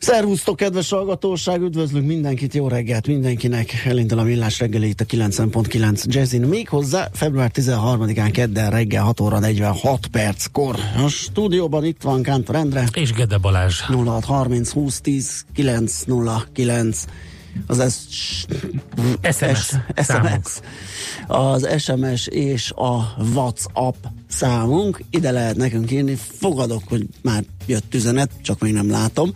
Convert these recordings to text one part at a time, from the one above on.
Szervusztok, kedves hallgatóság, üdvözlünk mindenkit, jó reggelt mindenkinek. Elindul a millás reggeli itt a 9.9 Jazzin. Még hozzá február 13-án kedden reggel 6 óra 46 perckor. A stúdióban itt van Kántor Endre. És Gede Balázs. 0630 20 10 909 az S- SMS S- számunk. SMS, az SMS és a WhatsApp számunk. Ide lehet nekünk írni. Fogadok, hogy már jött üzenet, csak még nem látom.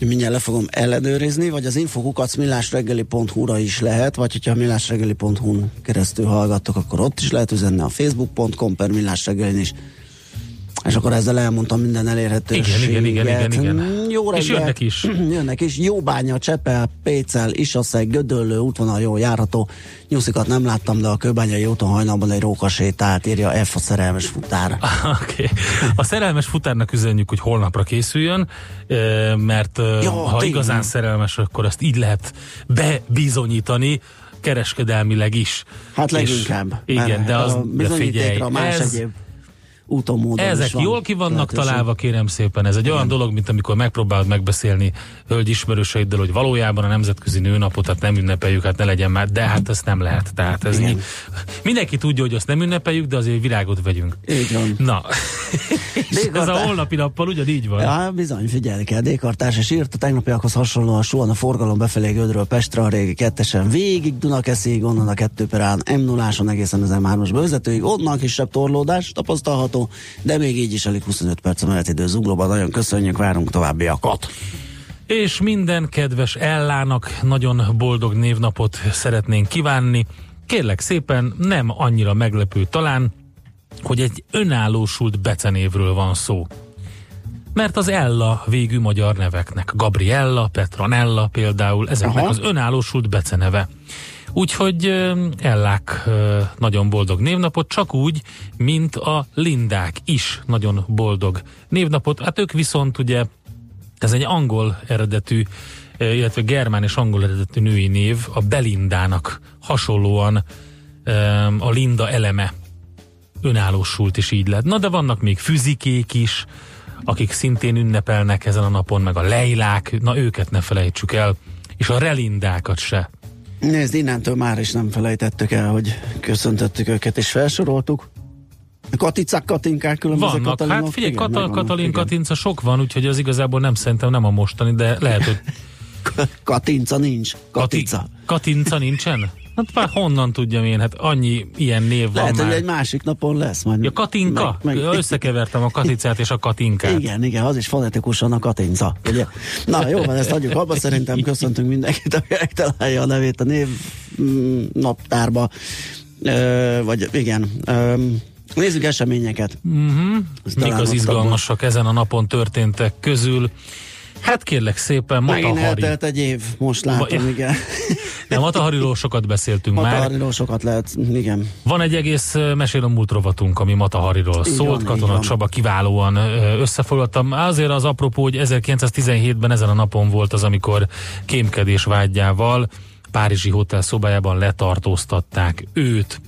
Mindjárt le fogom ellenőrizni, vagy az infokukac millásreggeli.hu-ra is lehet, vagy hogyha millásreggeli.hu-n keresztül hallgattok, akkor ott is lehet üzenni a facebook.com per millásreggelin is. És akkor ezzel elmondtam minden elérhetőséget. Igen, igen, igen, igen, igen. Jó reggelt. És jönnek is. Jönnek is. Jóbánya, Csepel, Pécel, Isaszeg, Gödöllő útvonal jó járható. Nyuszikat nem láttam, de a Kőbányai úton hajnalban egy róka sétált, írja F a szerelmes futár. Okay. A szerelmes futárnak üzenjük, hogy holnapra készüljön, mert Ja, ha tényleg. igazán szerelmes, akkor azt így lehet bebizonyítani, kereskedelmileg is. Hát És- leginkább. igen, mert de az a de figyelj, más ez, egyéb úton, módon ezek van jól ki vannak lehetőség. találva, kérem szépen. Ez egy olyan dolog, mint amikor megpróbálod megbeszélni hölgy ismerőseiddel, hogy valójában a Nemzetközi Nőnapot hát nem ünnepeljük, hát ne legyen már, de hát ezt nem lehet. Tehát ez így, mindenki tudja, hogy azt nem ünnepeljük, de azért virágot vegyünk. Így van. Na, és ez a Dékartás- holnapi nappal ugyanígy van. Ja, bizony, figyelni kell. Dékartás és írt a tegnapiakhoz hasonlóan suhan a forgalom befelé Gödről Pestre a régi kettesen végig Dunakeszig, onnan a kettő perán m 0 egészen az M3-as bevezetőig, onnan kisebb torlódás tapasztalható, de még így is alig 25 perc a menetidő zuglóban. Nagyon köszönjük, várunk továbbiakat. És minden kedves Ellának nagyon boldog névnapot szeretnénk kívánni. Kérlek szépen, nem annyira meglepő talán, hogy egy önállósult becenévről van szó. Mert az Ella végű magyar neveknek, Gabriella, Petronella például, ezeknek Aha. az önállósult beceneve. Úgyhogy Ellák nagyon boldog névnapot, csak úgy, mint a Lindák is nagyon boldog névnapot. Hát ők viszont ugye ez egy angol eredetű, illetve germán és angol eredetű női név, a Belindának hasonlóan a Linda eleme önállósult is így lett. Na de vannak még füzikék is, akik szintén ünnepelnek ezen a napon, meg a lejlák, na őket ne felejtsük el, és a relindákat se. Nézd, innentől már is nem felejtettük el, hogy köszöntöttük őket és felsoroltuk. Katicák, Katinkák, különböző Vannak, Katalinok. hát figyelj, igen, Kata, megvannak, Katalin, igen. Katinca sok van, úgyhogy az igazából nem szerintem nem a mostani, de lehet, hogy Katinca nincs. Katica. Kati, Katinca nincsen? Hát már honnan tudjam én, hát annyi ilyen név van Lehet, már. hogy egy másik napon lesz. Majd Ja, Katinka? Meg, meg, Összekevertem a Katicát és a Katinkát. igen, igen, az is fonetikusan a Katinca. Ugye? Na, jó van, ezt adjuk abba. Szerintem köszöntünk mindenkit, aki megtalálja a nevét a név mm, naptárba. Ö, vagy igen. Ö, nézzük eseményeket. Uh-huh. Mik az izgalmasak ezen a napon történtek közül? Hát kérlek szépen, Megint Matahari. eltelt egy év, most látom, igen. Nem, Matahariról sokat beszéltünk már. Matahariról sokat lehet, igen. Van egy egész mesél a múlt rovatunk, ami Matahariról Így szólt. van, Katona. Csaba kiválóan összefoglaltam. Azért az apropó, hogy 1917-ben ezen a napon volt az, amikor kémkedés vágyával Párizsi hotel szobájában letartóztatták őt.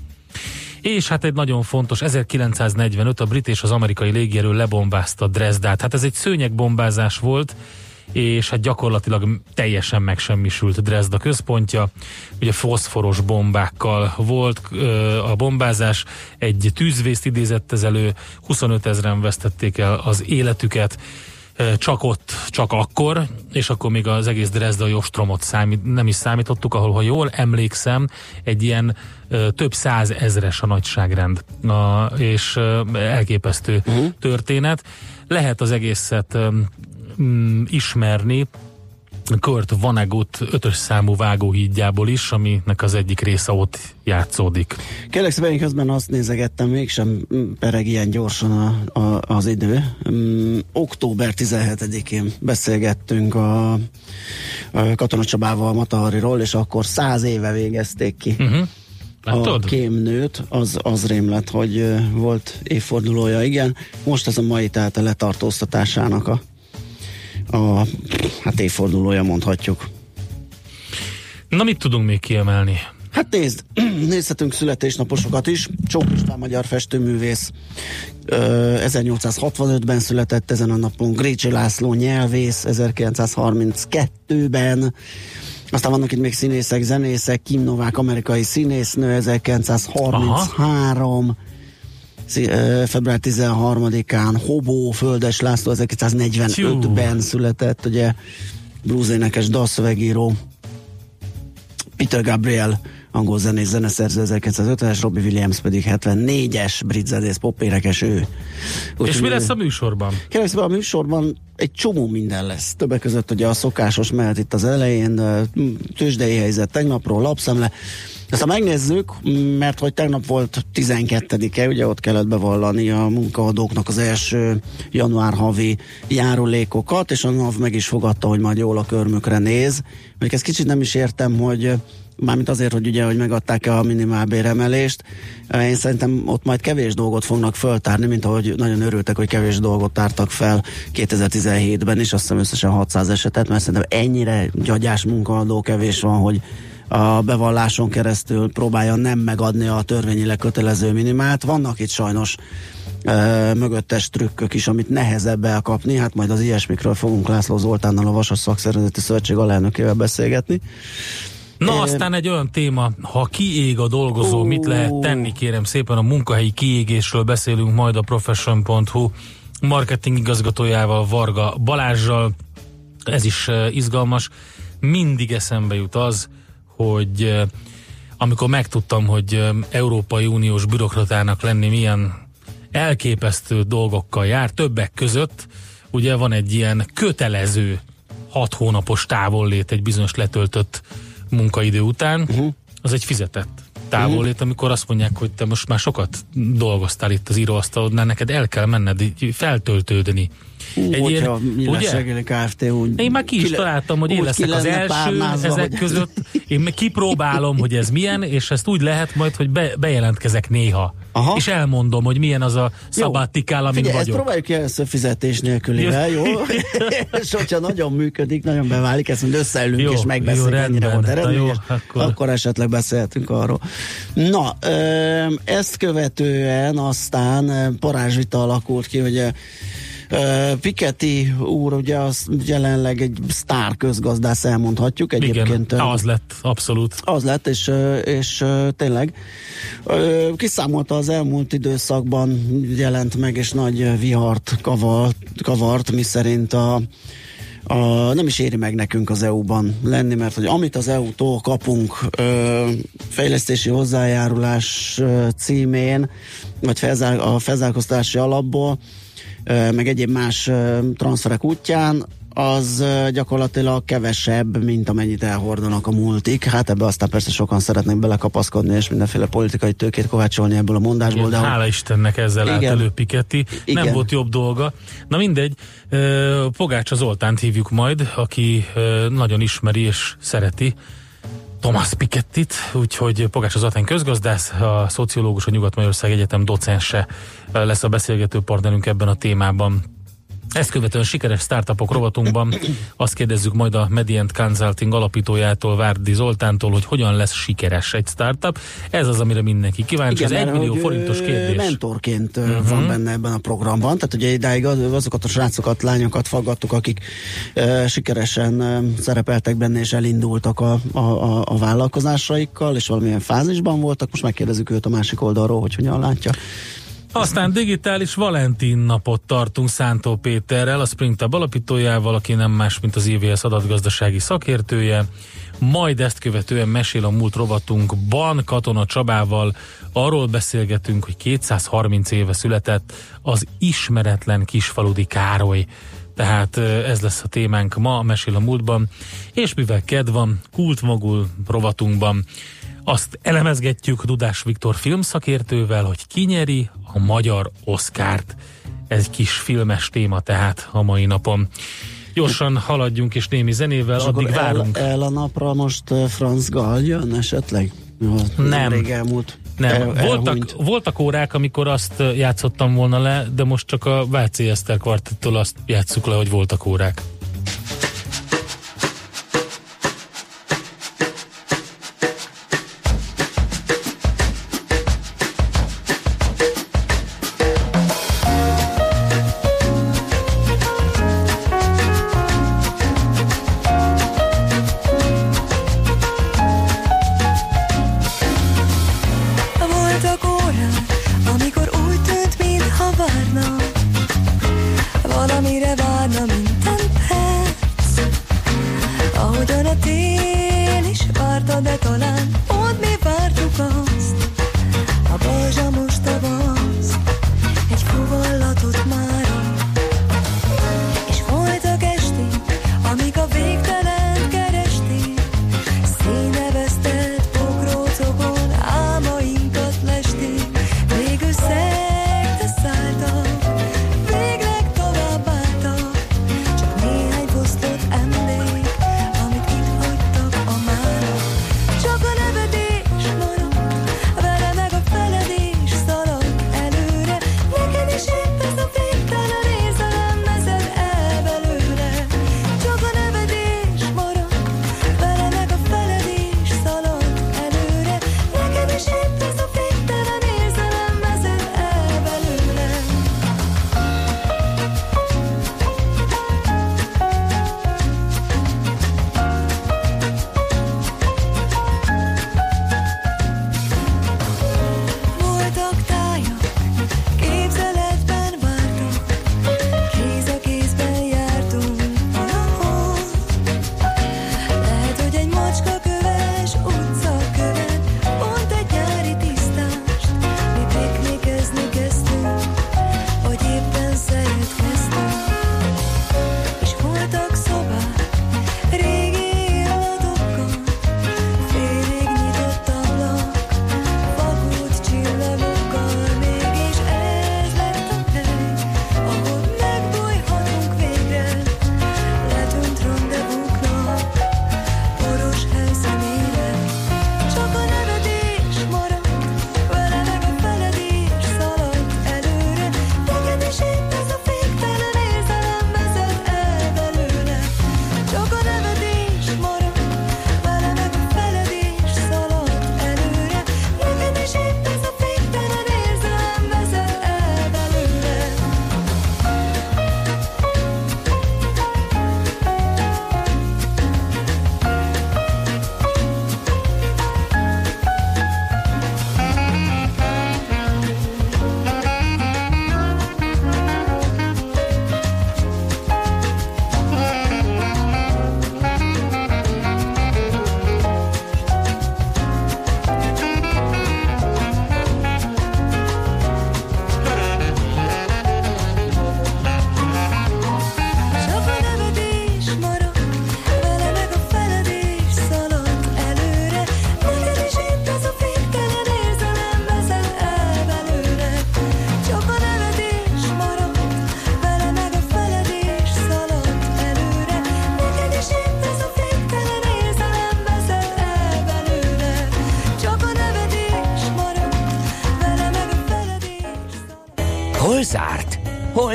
És hát egy nagyon fontos, 1945 a brit és az amerikai légierő lebombázta Dresdát. Hát ez egy szőnyegbombázás volt, és hát gyakorlatilag teljesen megsemmisült Dresda központja. Ugye foszforos bombákkal volt a bombázás, egy tűzvészt idézett ez elő, 25 ezeren vesztették el az életüket, csak ott, csak akkor, és akkor még az egész Dresdai ostromot számít, nem is számítottuk, ahol, ha jól emlékszem, egy ilyen több száz ezres a nagyságrend, a, és elképesztő uh-huh. történet. Lehet az egészet um, ismerni, Kurt Vonnegut ötös számú vágóhídjából is, aminek az egyik része ott játszódik. Kérlek szépen, én közben azt nézegettem, mégsem pereg ilyen gyorsan a, a, az idő. Um, október 17-én beszélgettünk a, a Katona Csabával Matahariról, és akkor száz éve végezték ki. Uh-huh. A kémnőt, az, az rém lett, hogy volt évfordulója, igen. Most ez a mai, tehát a letartóztatásának a a hát évfordulója mondhatjuk. Na mit tudunk még kiemelni? Hát nézd, nézhetünk születésnaposokat is. Csók István magyar festőművész 1865-ben született ezen a napon, Grécsi László nyelvész 1932-ben, aztán vannak itt még színészek, zenészek, Kim Novák amerikai színésznő 1933, Aha február 13-án Hobó Földes László 1945-ben született, ugye blues énekes, dalszövegíró, Peter Gabriel, angol zenész, zeneszerző 1950-es, Robbie Williams pedig 74-es brit zenész, popérekes ő. Úgy, És mi lesz a műsorban? Kérdezik, a műsorban egy csomó minden lesz. Többek között ugye a szokásos mehet itt az elején, tőzsdei helyzet tegnapról, lapszemle, ezt ha megnézzük, mert hogy tegnap volt 12-e, ugye ott kellett bevallani a munkaadóknak az első január havi járulékokat, és a NAV meg is fogadta, hogy majd jól a körmükre néz. Még ezt kicsit nem is értem, hogy mármint azért, hogy ugye, hogy megadták-e a minimálbéremelést, én szerintem ott majd kevés dolgot fognak föltárni, mint ahogy nagyon örültek, hogy kevés dolgot tártak fel 2017-ben is, azt hiszem összesen 600 esetet, mert szerintem ennyire gyagyás munkaadó kevés van, hogy a bevalláson keresztül próbálja nem megadni a törvényileg kötelező minimát. Vannak itt sajnos ö, mögöttes trükkök is, amit nehezebb elkapni, hát majd az ilyesmikről fogunk László Zoltánnal a Vasas Szakszervezeti Szövetség alelnökével beszélgetni. Na é, aztán egy olyan téma, ha kiég a dolgozó, mit lehet tenni, kérem szépen, a munkahelyi kiégésről beszélünk majd a profession.hu marketing igazgatójával, Varga Balázsjal, ez is izgalmas. Mindig eszembe jut az, hogy amikor megtudtam, hogy Európai Uniós bürokratának lenni milyen elképesztő dolgokkal jár, többek között ugye van egy ilyen kötelező hat hónapos távollét egy bizonyos letöltött munkaidő után, uh-huh. az egy fizetett távollét, uh-huh. amikor azt mondják, hogy te most már sokat dolgoztál itt az íróasztalodnál, neked el kell menned feltöltődni egy ilyen, ugye? Kft. Úgy, én már ki is ki találtam, hogy én leszek az első ezek hogy... között. Én kipróbálom, hogy ez milyen, és ezt úgy lehet majd, hogy be, bejelentkezek néha. Aha. És elmondom, hogy milyen az a szabátikál, amin Figyelj, vagyok. ezt próbáljuk ki először fizetés nélkülivel, jó? és hogyha nagyon működik, nagyon beválik, ezt mondja, összeülünk jó, és megbeszéljük, ennyire volt eredményes, akkor... akkor esetleg beszélhetünk arról. Na, ezt követően aztán parázsvita alakult ki, hogy Piketty úr ugye az jelenleg egy sztár közgazdász elmondhatjuk egyébként. Igen, az lett, abszolút. Az lett, és, és tényleg kiszámolta az elmúlt időszakban jelent meg, és nagy vihart kavart, kavart mi szerint a a, nem is éri meg nekünk az EU-ban lenni, mert hogy amit az EU-tól kapunk ö, fejlesztési hozzájárulás ö, címén, vagy felzár, a felzárkóztási alapból, meg egyéb más transferek útján, az gyakorlatilag kevesebb, mint amennyit elhordanak a multik. Hát ebbe aztán persze sokan szeretnék belekapaszkodni, és mindenféle politikai tőkét kovácsolni ebből a mondásból. Igen, de hála Istennek ezzel állt elő Piketty. Igen. Nem volt jobb dolga. Na mindegy, Pogácsa Zoltánt hívjuk majd, aki nagyon ismeri és szereti Thomas Pikettit, úgyhogy Pogács az Atén közgazdász, a szociológus, a Nyugat-Magyarország Egyetem docense lesz a beszélgető partnerünk ebben a témában. Ezt követően sikeres startupok rovatunkban azt kérdezzük majd a Medient Consulting alapítójától, Várdi Zoltántól, hogy hogyan lesz sikeres egy startup. Ez az, amire mindenki kíváncsi. Igen, Ez egy millió forintos kérdés. Mentorként uh-huh. van benne ebben a programban. Tehát ugye idáig az, azokat a srácokat, lányokat faggattuk, akik uh, sikeresen uh, szerepeltek benne és elindultak a, a, a, a vállalkozásaikkal, és valamilyen fázisban voltak. Most megkérdezzük őt a másik oldalról, hogy hogyan látja. Aztán digitális Valentin napot tartunk Szántó Péterrel, a Springtab alapítójával, aki nem más, mint az IVS adatgazdasági szakértője. Majd ezt követően mesél a múlt rovatunkban Katona Csabával. Arról beszélgetünk, hogy 230 éve született az ismeretlen kisfaludi Károly. Tehát ez lesz a témánk ma, mesél a múltban. És mivel kedv van, kultmogul rovatunkban azt elemezgetjük Dudás Viktor filmszakértővel, hogy kinyeri a magyar Oszkárt. Ez egy kis filmes téma tehát a mai napon. Gyorsan haladjunk és némi zenével, És addig várunk. El, el a napra most uh, Franz Gall jön esetleg? Jó, Nem. Rég elmúlt. Nem, El, voltak, elhunyt. voltak órák, amikor azt játszottam volna le, de most csak a Váci Eszter kvartettől azt játsszuk le, hogy voltak órák.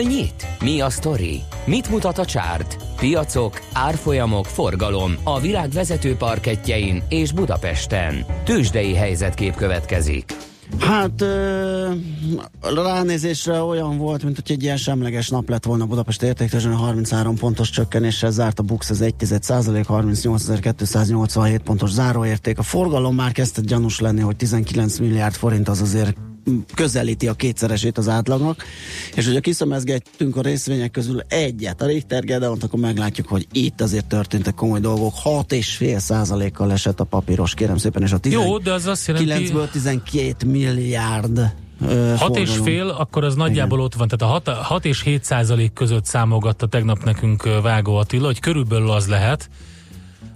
Hol nyit? Mi a sztori? Mit mutat a csárt? Piacok, árfolyamok, forgalom a világ vezető parketjein és Budapesten. Tősdei helyzetkép következik. Hát ránézésre olyan volt, mint hogy egy ilyen semleges nap lett volna Budapest értéktőzsön, 33 pontos csökkenéssel zárt a Bux az 1 százalék, 38.287 pontos záróérték. A forgalom már kezdett gyanús lenni, hogy 19 milliárd forint az azért közelíti a kétszeresét az átlagnak, és hogyha kiszemezgetünk a részvények közül egyet, a Richter Gedeont, akkor meglátjuk, hogy itt azért történtek komoly dolgok. 6,5 százalékkal esett a papíros, kérem szépen, és a Jó, de az azt jelenti... 9-ből 12 milliárd ö, 6 és fél, akkor az nagyjából ott van. Tehát a 6, 6 és 7 százalék között számolgatta tegnap nekünk Vágó Attila, hogy körülbelül az lehet,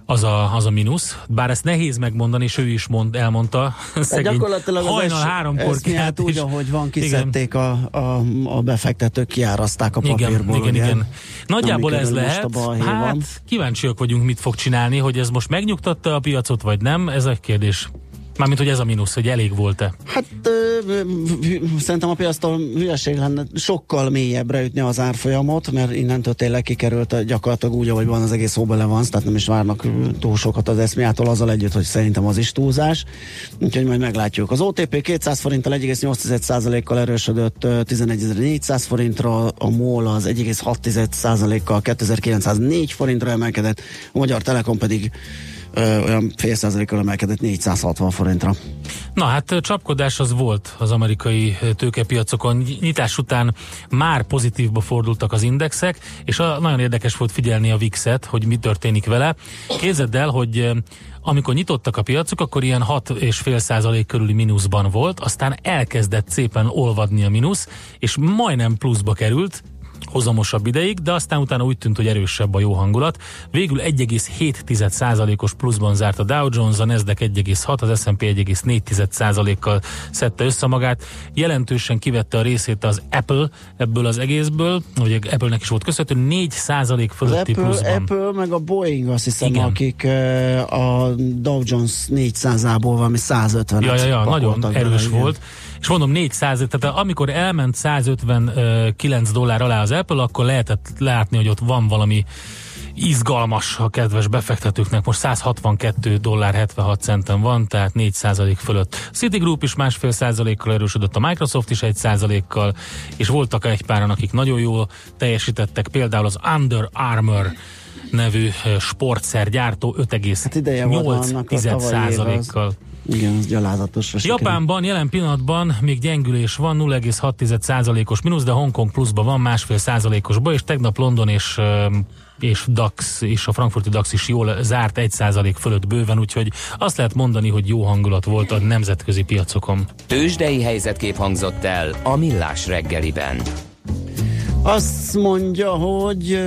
az a, az a mínusz. Bár ezt nehéz megmondani, és ő is mond, elmondta. Szegény gyakorlatilag az hajnal es- háromkor kelt, úgy, és- ahogy van, Igen. kiszedték a, a, a befektetők, kiáraszták a Igen, papírból. igen, ugye? igen. Nagyjából ez lehet. Hát van. kíváncsiak vagyunk, mit fog csinálni, hogy ez most megnyugtatta a piacot, vagy nem, ez a kérdés. Mármint, hogy ez a mínusz, hogy elég volt-e. Hát ö, szerintem a piasztól hülyeség lenne sokkal mélyebbre ütni az árfolyamot, mert innentől tényleg kikerült gyakorlatilag úgy, ahogy van az egész hóbele van, tehát nem is várnak túl sokat az eszmiától, azzal együtt, hogy szerintem az is túlzás. Úgyhogy majd meglátjuk. Az OTP 200 forinttal 1,8%-kal erősödött ö, 11.400 forintra, a MOL az 1,6%-kal 2904 forintra emelkedett, a Magyar Telekom pedig ö, olyan fél százalékkal emelkedett 460 forintra. Na hát csapkodás az volt az amerikai tőkepiacokon. Nyitás után már pozitívba fordultak az indexek, és a, nagyon érdekes volt figyelni a VIX-et, hogy mi történik vele. Képzeld el, hogy amikor nyitottak a piacok, akkor ilyen 6,5 százalék körüli mínuszban volt, aztán elkezdett szépen olvadni a mínusz, és majdnem pluszba került, hozamosabb ideig, de aztán utána úgy tűnt, hogy erősebb a jó hangulat. Végül 1,7%-os pluszban zárt a Dow Jones, a Nasdaq 1,6, az S&P 1,4%-kal szedte össze magát. Jelentősen kivette a részét az Apple ebből az egészből, vagy Apple-nek is volt köszönhető, 4% Az fölötti Apple, pluszban. Apple meg a Boeing azt hiszem, Igen. akik uh, a Dow Jones 400-ából valami 150 Ja, ja, ja, nagyon erős bele, igen. És mondom, 400, tehát amikor elment 159 dollár alá az Apple, akkor lehetett látni, hogy ott van valami izgalmas a kedves befektetőknek. Most 162 dollár 76 centen van, tehát 4 százalék fölött. Citigroup is másfél százalékkal erősödött, a Microsoft is egy százalékkal, és voltak egy páran, akik nagyon jól teljesítettek, például az Under Armour nevű sportszergyártó 5,8 Hát év az. Igen, az gyalázatos. Japánban jelen pillanatban még gyengülés van, 0,6%-os mínusz, de Hongkong pluszban van másfél százalékosba, és tegnap London és és DAX, és a frankfurti DAX is jól zárt 1% fölött bőven, úgyhogy azt lehet mondani, hogy jó hangulat volt a nemzetközi piacokon. Tősdei helyzetkép hangzott el a Millás reggeliben. Azt mondja, hogy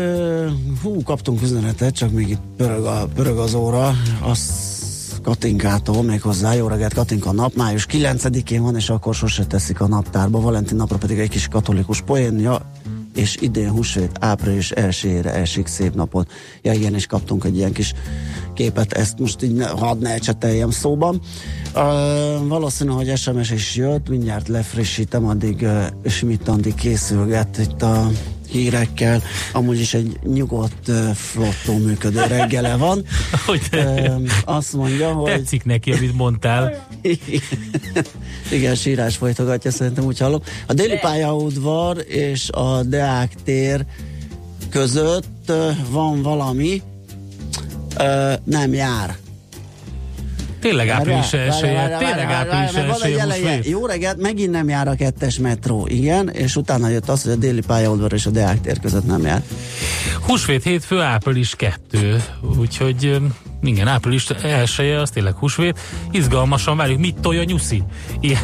hú, kaptunk üzenetet, csak még itt pörög, a, pörög az óra. Az Katinkától még hozzá. Jó reggelt, Katinka nap. Május 9-én van, és akkor sose teszik a naptárba. Valentin napra pedig egy kis katolikus poénja és idén húsvét április 1 esik szép napot. Ja igen, és kaptunk egy ilyen kis képet, ezt most így ne, hadd ne ecseteljem szóban. Uh, valószínű, hogy SMS is jött, mindjárt lefrissítem, addig uh, Schmidt Andi készülget itt a hírekkel. Amúgy is egy nyugodt, flottó működő reggele van. Hogy azt mondja, hogy... tetszik neki, amit mondtál. Igen, sírás folytogatja, szerintem úgy hallom. A déli pályaudvar és a Deák tér között van valami, nem jár. Tényleg április elsője, tényleg április elsője. Jó reggelt, megint nem jár a kettes metró, igen, és utána jött az, hogy a déli pályaudvar és a Deák tér között nem jár. Húsvét hétfő, április 2, úgyhogy igen, április elsője, az tényleg húsvét. Izgalmasan várjuk, mit tolja nyuszi? Ilyen,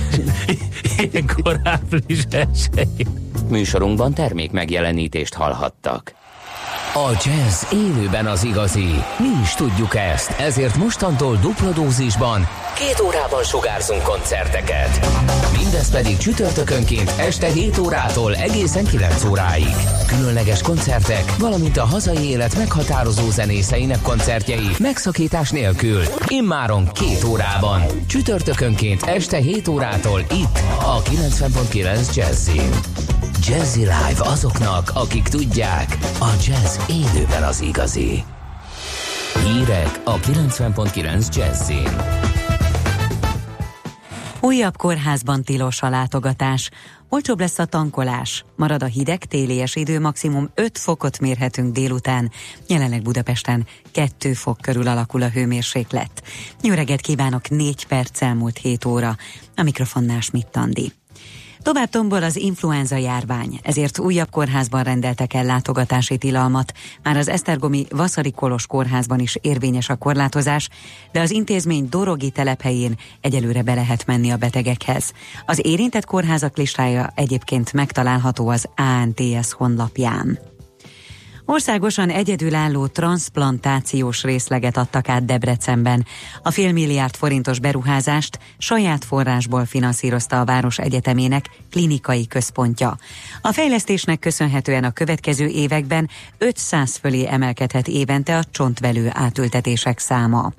ilyenkor április elsője. Műsorunkban termék megjelenítést hallhattak. A jazz élőben az igazi. Mi is tudjuk ezt, ezért mostantól dupla dózisban két órában sugárzunk koncerteket. Mindez pedig csütörtökönként este 7 órától egészen 9 óráig. Különleges koncertek, valamint a hazai élet meghatározó zenészeinek koncertjei megszakítás nélkül. Immáron két órában. Csütörtökönként este 7 órától itt a 90.9 Jazzin. Jazzy Live azoknak, akik tudják, a jazz élőben az igazi. Hírek a 90.9 Jazzin. Újabb kórházban tilos a látogatás. Olcsóbb lesz a tankolás. Marad a hideg télies idő, maximum 5 fokot mérhetünk délután. Jelenleg Budapesten 2 fok körül alakul a hőmérséklet. Jó reggelt kívánok, 4 perc elmúlt 7 óra. A mikrofonnál Schmidt Andi. Tovább tombol az influenza járvány, ezért újabb kórházban rendeltek el látogatási tilalmat. Már az Esztergomi Vaszari Kolos kórházban is érvényes a korlátozás, de az intézmény Dorogi telephelyén egyelőre be lehet menni a betegekhez. Az érintett kórházak listája egyébként megtalálható az ANTS honlapján. Országosan egyedülálló transplantációs részleget adtak át Debrecenben. A félmilliárd forintos beruházást saját forrásból finanszírozta a Város Egyetemének klinikai központja. A fejlesztésnek köszönhetően a következő években 500 fölé emelkedhet évente a csontvelő átültetések száma.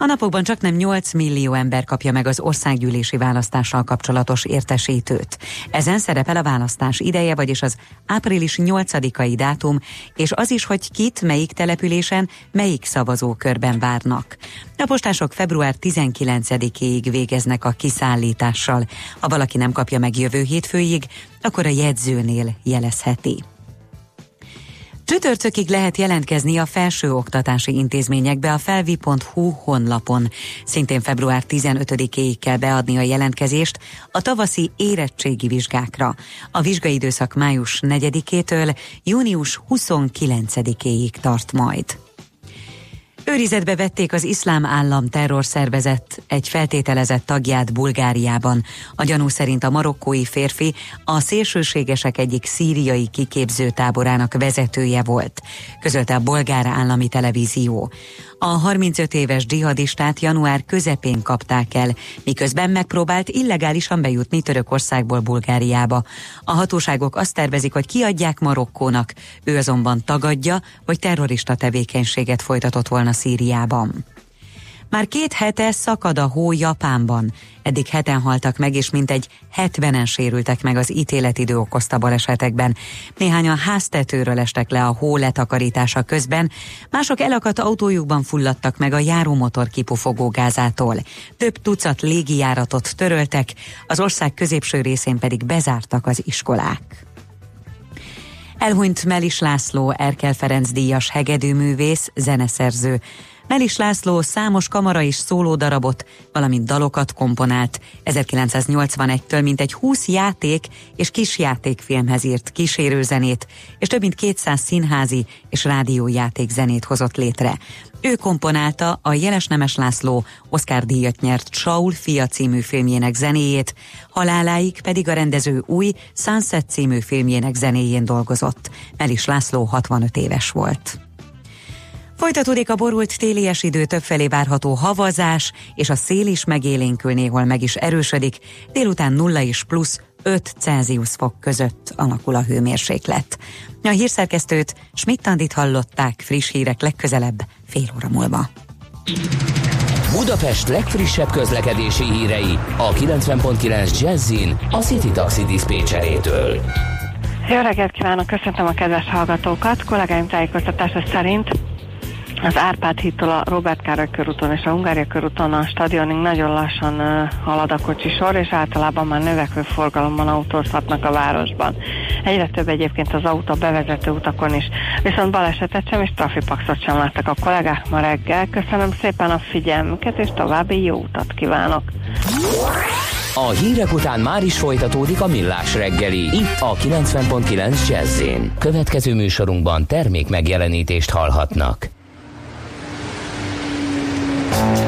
A napokban csak nem 8 millió ember kapja meg az országgyűlési választással kapcsolatos értesítőt. Ezen szerepel a választás ideje, vagyis az április 8-ai dátum, és az is, hogy kit, melyik településen, melyik szavazókörben várnak. A postások február 19-ig végeznek a kiszállítással. Ha valaki nem kapja meg jövő hétfőig, akkor a jegyzőnél jelezheti. Csütörtökig lehet jelentkezni a felső oktatási intézményekbe a felvi.hu honlapon. Szintén február 15-éig kell beadni a jelentkezést a tavaszi érettségi vizsgákra. A vizsgaidőszak május 4-től június 29-éig tart majd. Őrizetbe vették az iszlám állam terrorszervezet egy feltételezett tagját Bulgáriában. A gyanú szerint a marokkói férfi a szélsőségesek egyik szíriai kiképző táborának vezetője volt, közölte a bolgár állami televízió. A 35 éves dzsihadistát január közepén kapták el, miközben megpróbált illegálisan bejutni Törökországból Bulgáriába. A hatóságok azt tervezik, hogy kiadják Marokkónak, ő azonban tagadja, hogy terrorista tevékenységet folytatott volna Szíriában. Már két hete szakad a hó Japánban. Eddig heten haltak meg, és mintegy 70-en sérültek meg az ítéletidő okozta balesetekben. Néhányan háztetőről estek le a hó letakarítása közben, mások elakadt autójukban fulladtak meg a járómotor kipufogó gázától. Több tucat légijáratot töröltek, az ország középső részén pedig bezártak az iskolák. Elhunyt Melis László, Erkel Ferenc díjas hegedűművész, zeneszerző. Melis László számos kamara és szólódarabot, valamint dalokat komponált. 1981-től mintegy 20 játék és kisjátékfilmhez írt kísérőzenét, és több mint 200 színházi és rádiójáték zenét hozott létre. Ő komponálta a Jeles Nemes László Oscar díjat nyert Saul fia című filmjének zenéjét, haláláig pedig a rendező új Sunset című filmjének zenéjén dolgozott. Melis László 65 éves volt. Folytatódik a borult télies idő, többfelé várható havazás, és a szél is megélénkül, néhol meg is erősödik. Délután 0 és plusz 5 Celsius fok között alakul a hőmérséklet. A hírszerkesztőt Schmidt-Tandit hallották friss hírek legközelebb fél óra múlva. Budapest legfrissebb közlekedési hírei a 90.9 Jazzin a City Taxi Dispécsejétől. Jó reggelt kívánok, köszöntöm a kedves hallgatókat. Kollégáim tájékoztatása szerint az Árpád hídtól a Robert Károly körúton és a Hungária körúton a stadionig nagyon lassan halad a kocsisor, és általában már növekvő forgalomban autózhatnak a városban. Egyre több egyébként az autó bevezető utakon is, viszont balesetet sem és trafipaxot sem láttak a kollégák ma reggel. Köszönöm szépen a figyelmüket, és további jó utat kívánok! A hírek után már is folytatódik a millás reggeli, itt a 90.9 jazz Következő műsorunkban termék megjelenítést hallhatnak. Thank you.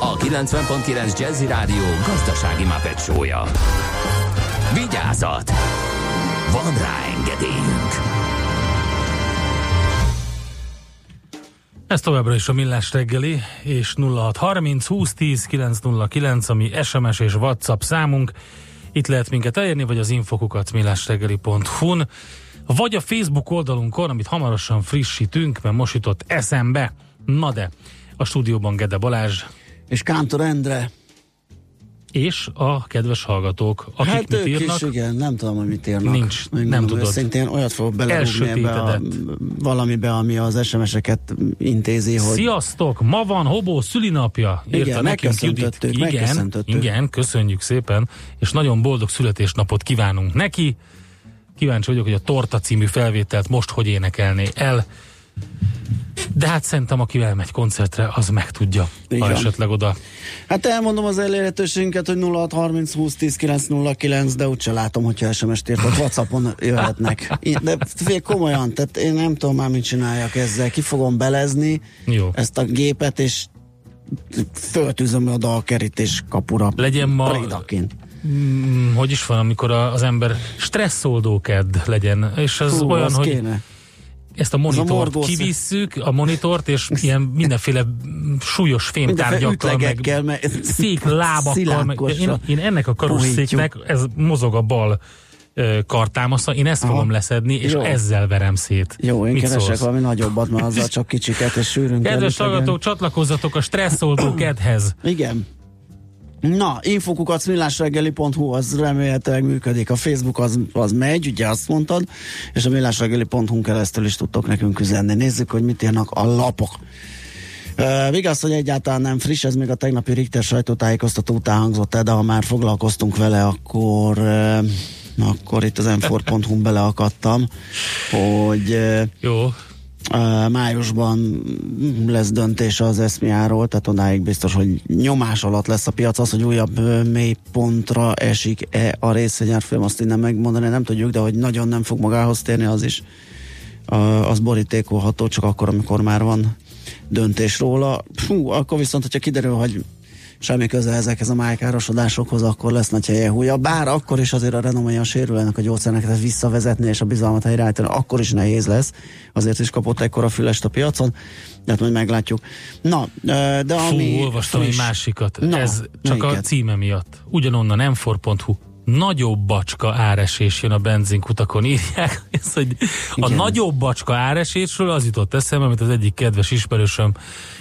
a 90.9 Jazzy Rádió gazdasági mapetsója. Vigyázat! Van rá engedélyünk! Ez továbbra is a Millás reggeli, és 0630 2010 909, ami SMS és WhatsApp számunk. Itt lehet minket elérni, vagy az infokukat millásreggeli.hu-n, vagy a Facebook oldalunkon, amit hamarosan frissítünk, mert most jutott eszembe. Na de, a stúdióban Gede Balázs, És Kántor Endre, és a kedves hallgatók, akik hát mit írnak. is, igen, nem tudom, hogy mit írnak. Nincs, Megmondom nem tudod. Őszintén olyat fogok belerúgni ebbe a, valamibe, ami az SMS-eket intézi, hogy Sziasztok! Ma van Hobó szülinapja, írta Igen, nekünk Judit. Igen, igen, köszönjük szépen, és nagyon boldog születésnapot kívánunk neki. Kíváncsi vagyok, hogy a Torta című felvételt most hogy énekelné el. De hát szerintem, aki elmegy koncertre, az megtudja, ha Igen. esetleg oda. Hát elmondom az elérhetőségünket, hogy 0630 20 10 909, de úgyse látom, hogyha SMS-t írtok, Whatsappon jöhetnek. De fél komolyan, tehát én nem tudom már mit csináljak ezzel. Ki fogom belezni Jó. ezt a gépet, és föltűzöm oda a kerítés kapura. Legyen ma- Prédaként. Mm, hogy is van, amikor a, az ember stresszoldó kedd legyen, és az Hú, olyan, az hogy kéne. Ezt a monitort morgós- kivisszük, a monitort, és ilyen mindenféle súlyos fémtárgyakkal, meg meg szék lábakkal, meg, én, én ennek a karosszéknek, ez mozog a bal kartámasza, én ezt Aha. fogom leszedni, és Jó. ezzel verem szét. Jó, én Mit keresek szólsz? valami nagyobbat, mert azzal csak kicsiket és sűrűn Kedves hallgatók, csatlakozzatok a stresszoldó kedhez. Igen. Na, infokukat millásreggeli.hu az remélhetőleg működik. A Facebook az, az megy, ugye azt mondtad, és a millásreggeli.hu keresztül is tudtok nekünk üzenni. Nézzük, hogy mit írnak a lapok. Uh, hogy egyáltalán nem friss, ez még a tegnapi Richter sajtótájékoztató után hangzott el, de ha már foglalkoztunk vele, akkor, uh, akkor itt az m beleakadtam, hogy uh, Jó, Májusban lesz döntés az eszmiáról, tehát odáig biztos, hogy nyomás alatt lesz a piac. Az, hogy újabb uh, mélypontra esik-e a részvényárfolyam, azt innen megmondani nem tudjuk, de hogy nagyon nem fog magához térni, az is uh, az borítékolható, csak akkor, amikor már van döntés róla. Fú, akkor viszont, hogyha kiderül, hogy semmi köze ezekhez a májkárosodásokhoz, akkor lesz nagy helye húja. Bár akkor is azért a renoméja sérül ennek a gyógyszernek, tehát visszavezetni és a bizalmat helyreállítani, akkor is nehéz lesz. Azért is kapott ekkora fülest a piacon, de hát majd meglátjuk. Na, de Fú, ami olvastam friss- egy másikat. Na, Ez csak a melyiket? címe miatt. Ugyanonnan m Nagyobb bacska áresés jön a benzinkutakon, írják. Ez, hogy a Igen. nagyobb bacska áresésről az jutott eszembe, amit az egyik kedves ismerősöm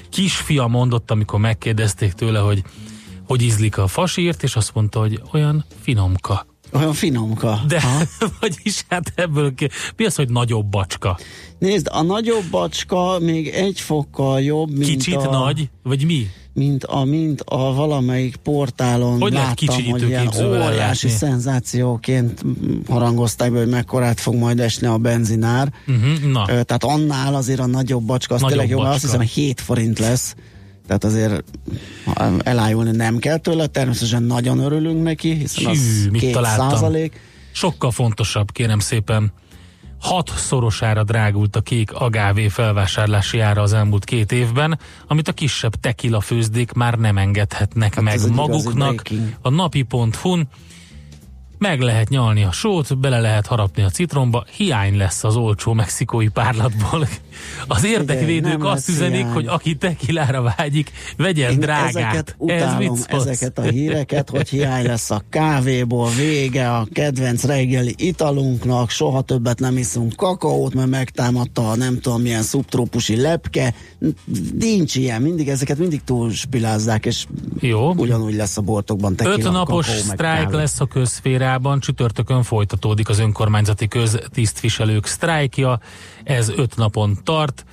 kisfia mondott, amikor megkérdezték tőle, hogy hogy ízlik a fasírt, és azt mondta, hogy olyan finomka. Olyan finomka. De, Ha? vagyis hát ebből, ki- mi az, hogy nagyobb bacska? Nézd, a nagyobb bacska még egy fokkal jobb, mint Kicsit a... nagy, vagy mi? mint a, mint a valamelyik portálon Hogy láttam, hogy ilyen óriási ellátni? szenzációként harangozták be, hogy mekkorát fog majd esni a benzinár. Uh-huh, na. Tehát annál azért a nagyobb bacska, az Nagyobb tényleg jó, mert azt bacska. hiszem 7 forint lesz. Tehát azért elájulni nem kell tőle, természetesen nagyon örülünk neki, hiszen Hű, az mit 2 találtam? százalék. Sokkal fontosabb, kérem szépen. Hat szorosára drágult a kék agávé felvásárlási ára az elmúlt két évben, amit a kisebb tekila főzdék már nem engedhetnek Hát meg maguknak. A napi.hu-n meg lehet nyalni a sót, bele lehet harapni a citromba, hiány lesz az olcsó mexikói párlatból. Az érdekvédők nem azt üzenik, hiány. hogy aki tekilára vágyik, vegyen Én drágát. ezeket Ez utálom, ezeket a híreket, hogy hiány lesz a kávéból, vége a kedvenc reggeli italunknak, soha többet nem iszunk kakaót, mert megtámadta a nem tudom milyen szubtrópusi lepke. Nincs ilyen, mindig ezeket mindig túlspilázzák, és Jó. ugyanúgy lesz a boltokban tequila, Öt napos sztrájk lesz a közszférában, csütörtökön folytatódik az önkormányzati köztisztviselők sztrájkja, ez öt napon tart,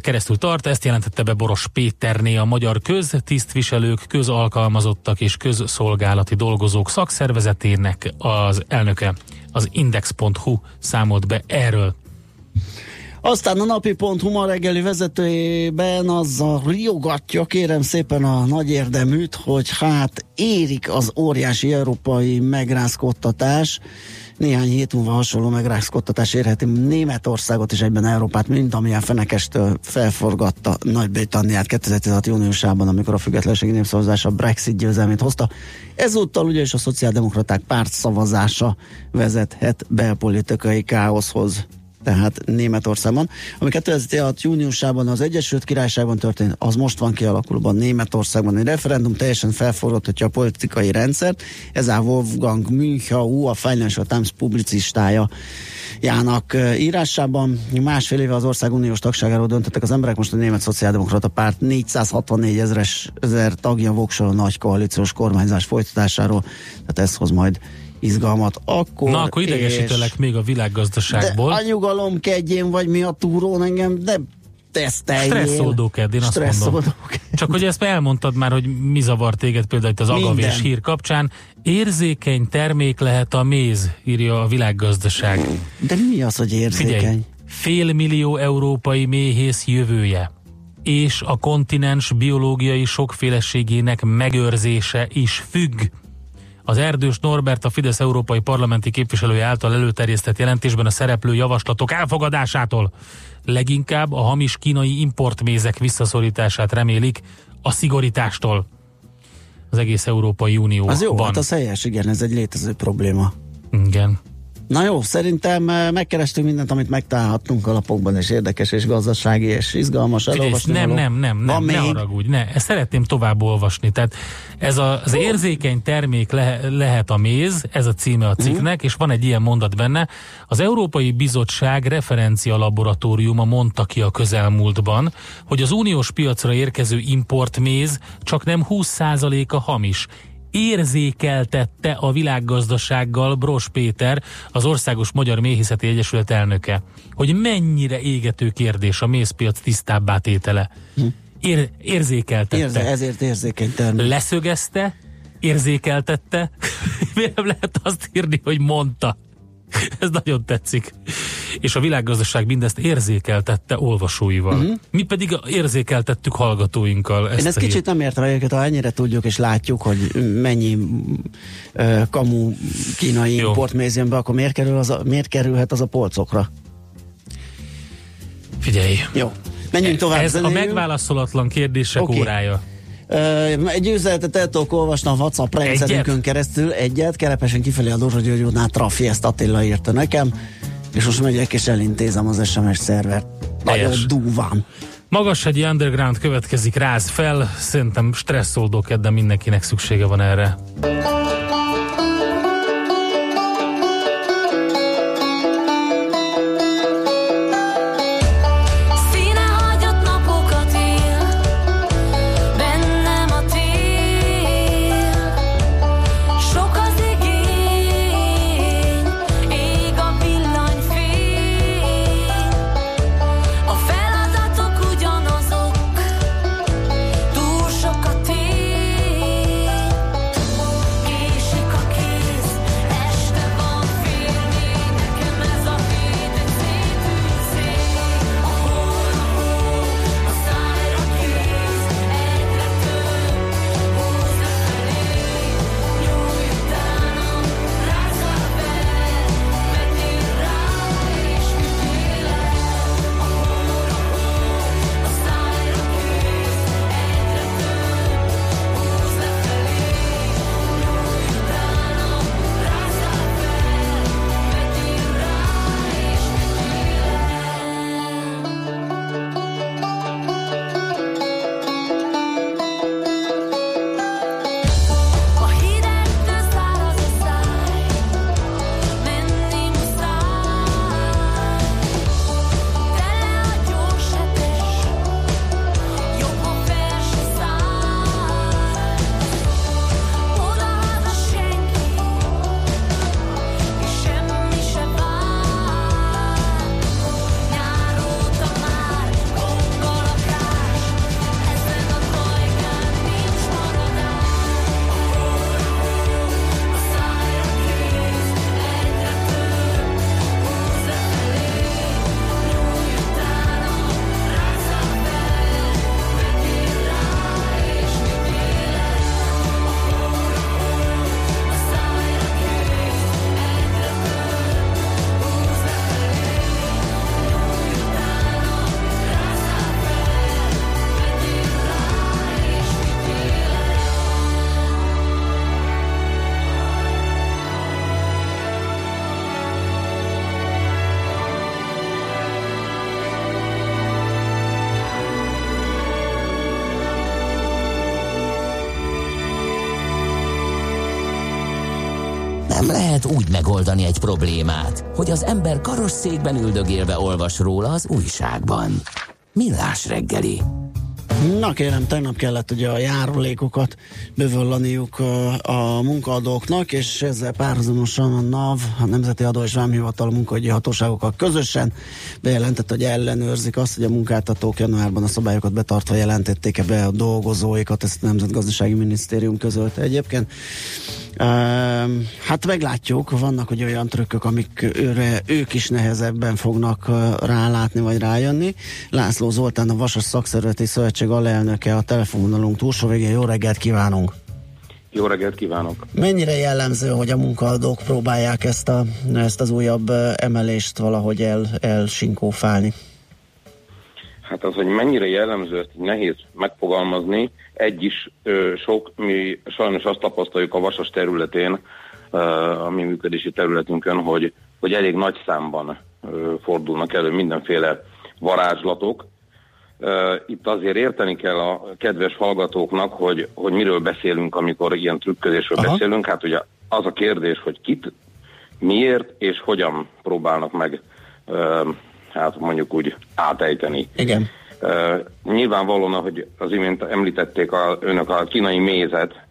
keresztül tart, ezt jelentette be Boros Péterné a magyar köztisztviselők, közalkalmazottak és közszolgálati dolgozók szakszervezetének az elnöke. Az Index.hu számolt be erről. Aztán a napi.hu ma reggeli vezetőjében az a riogatja, kérem szépen a nagy érdeműt, hogy hát érik az óriási európai megrázkodtatás. Néhány hét múlva hasonló megrázkodtatás érheti Németországot és egyben Európát, mint amilyen fenekestől felforgatta Nagy-Britanniát 2016 júniusában, amikor a függetlenségi népszavazás a Brexit győzelmét hozta. Ezúttal ugye is a szociáldemokraták párt szavazása vezethet belpolitikai káoszhoz tehát Németországban. Ami 2016 júniusában az Egyesült Királyságban történt, az most van kialakulóban Németországban. Egy referendum teljesen felforgathatja a politikai rendszert. Ez a Wolfgang Münchau, a Financial Times publicistája Jának írásában. Másfél éve az ország uniós tagságáról döntöttek az emberek, most a német szociáldemokrata párt 464 ezeres, ezer tagja voksol a nagy koalíciós kormányzás folytatásáról, tehát ez hoz majd izgalmat. Akkor Na, akkor és- idegesítelek még a de világgazdaságból. a nyugalom kedjén vagy mi a túrón engem, de teszteljél. Stresszoldóked, én azt mondom. Csak hogy ezt elmondtad már, hogy mi zavar téged például itt az agavés hír kapcsán. Érzékeny termék lehet a méz, írja a világgazdaság. De mi az, hogy Figyelj, érzékeny? fél millió európai méhész jövője és a kontinens biológiai sokféleségének megőrzése is függ. Az Erdős Norbert, a Fidesz európai parlamenti képviselője által előterjesztett jelentésben a szereplő javaslatok elfogadásától leginkább a hamis kínai importmézek visszaszorítását remélik a szigorítástól. Az egész Európai Unióban. Az jó, hát az helyes, igen, ez egy létező probléma. Igen. Na jó, szerintem eh, megkerestünk mindent, amit megtalálhattunk a lapokban, és érdekes, és gazdasági, és izgalmas. Elolvasni nem, való. nem, nem, Van nem, ne még? haragudj, ne, ezt szeretném tovább olvasni. Tehát ez a, az érzékeny termék le, lehet a méz, ez a címe a cikknek, és van egy ilyen mondat benne. Az Európai Bizottság referencia laboratóriuma mondta ki a közelmúltban, hogy az uniós piacra érkező importméz csak nem 20%-a hamis érzékeltette a világgazdasággal Bros Péter, az Országos Magyar Méhészeti Egyesület elnöke, hogy mennyire égető kérdés a mézpiac tisztábbá tétele. Ér, érzékeltette. Érze, ezért érzékeny termék. Leszögezte, érzékeltette, miért nem lehet azt írni, hogy mondta. Ez nagyon tetszik. És a világgazdaság mindezt érzékeltette olvasóival. Uh-huh. Mi pedig érzékeltettük hallgatóinkkal. Ezt Én ezt a kicsit nem értem egyébként, ha ennyire tudjuk és látjuk, hogy mennyi ö, kamu kínai Jó. importméz jön be, akkor miért, kerül az a, miért kerülhet az a polcokra? Figyelj, Jó, menjünk tovább. ez a zenéljünk. megválaszolatlan kérdések okay. órája. Egy üzenetet el tudok olvasni a WhatsApp rendszerünkön keresztül. Egyet, kerepesen kifelé a Dózsa György Trafi, ezt Attila írta nekem, és most megyek és elintézem az SMS szervert. Nagyon dúván. Magashegyi Underground következik, ráz fel, szerintem stresszoldó kedden mindenkinek szüksége van erre. Megoldani egy problémát, hogy az ember karosszékben üldögélve olvas róla az újságban. Millás reggeli. Na kérem, tegnap kellett ugye a járulékokat bevallaniuk a, munkaadóknak, és ezzel párhuzamosan a NAV, a Nemzeti Adó és Vámhivatal munkahogyi hatóságokkal közösen bejelentett, hogy ellenőrzik azt, hogy a munkáltatók januárban a szabályokat betartva jelentették-e be a dolgozóikat, ezt a Nemzetgazdasági Minisztérium közölte egyébként. Hát meglátjuk, vannak hogy olyan trükkök, amik őre, ők is nehezebben fognak rálátni vagy rájönni. László Zoltán, a Vasas Szakszervezeti Szövetség alelnöke a telefonvonalunk túlsó végén. Jó reggelt kívánunk! Jó reggelt kívánok! Mennyire jellemző, hogy a munkaadók próbálják ezt, a, ezt az újabb emelést valahogy el, elsinkófálni? Hát az, hogy mennyire jellemző, ezt nehéz megfogalmazni. Egy is ö, sok, mi sajnos azt tapasztaljuk a vasas területén, ö, a mi működési területünkön, hogy, hogy elég nagy számban ö, fordulnak elő mindenféle varázslatok. Ö, Itt azért érteni kell a kedves hallgatóknak, hogy, hogy miről beszélünk, amikor ilyen trükközésről Aha. beszélünk. Hát ugye az a kérdés, hogy kit, miért és hogyan próbálnak meg ö, hát mondjuk úgy átejteni. Igen. Nyilvánvalóan, hogy az imént említették a, önök a kínai mézet,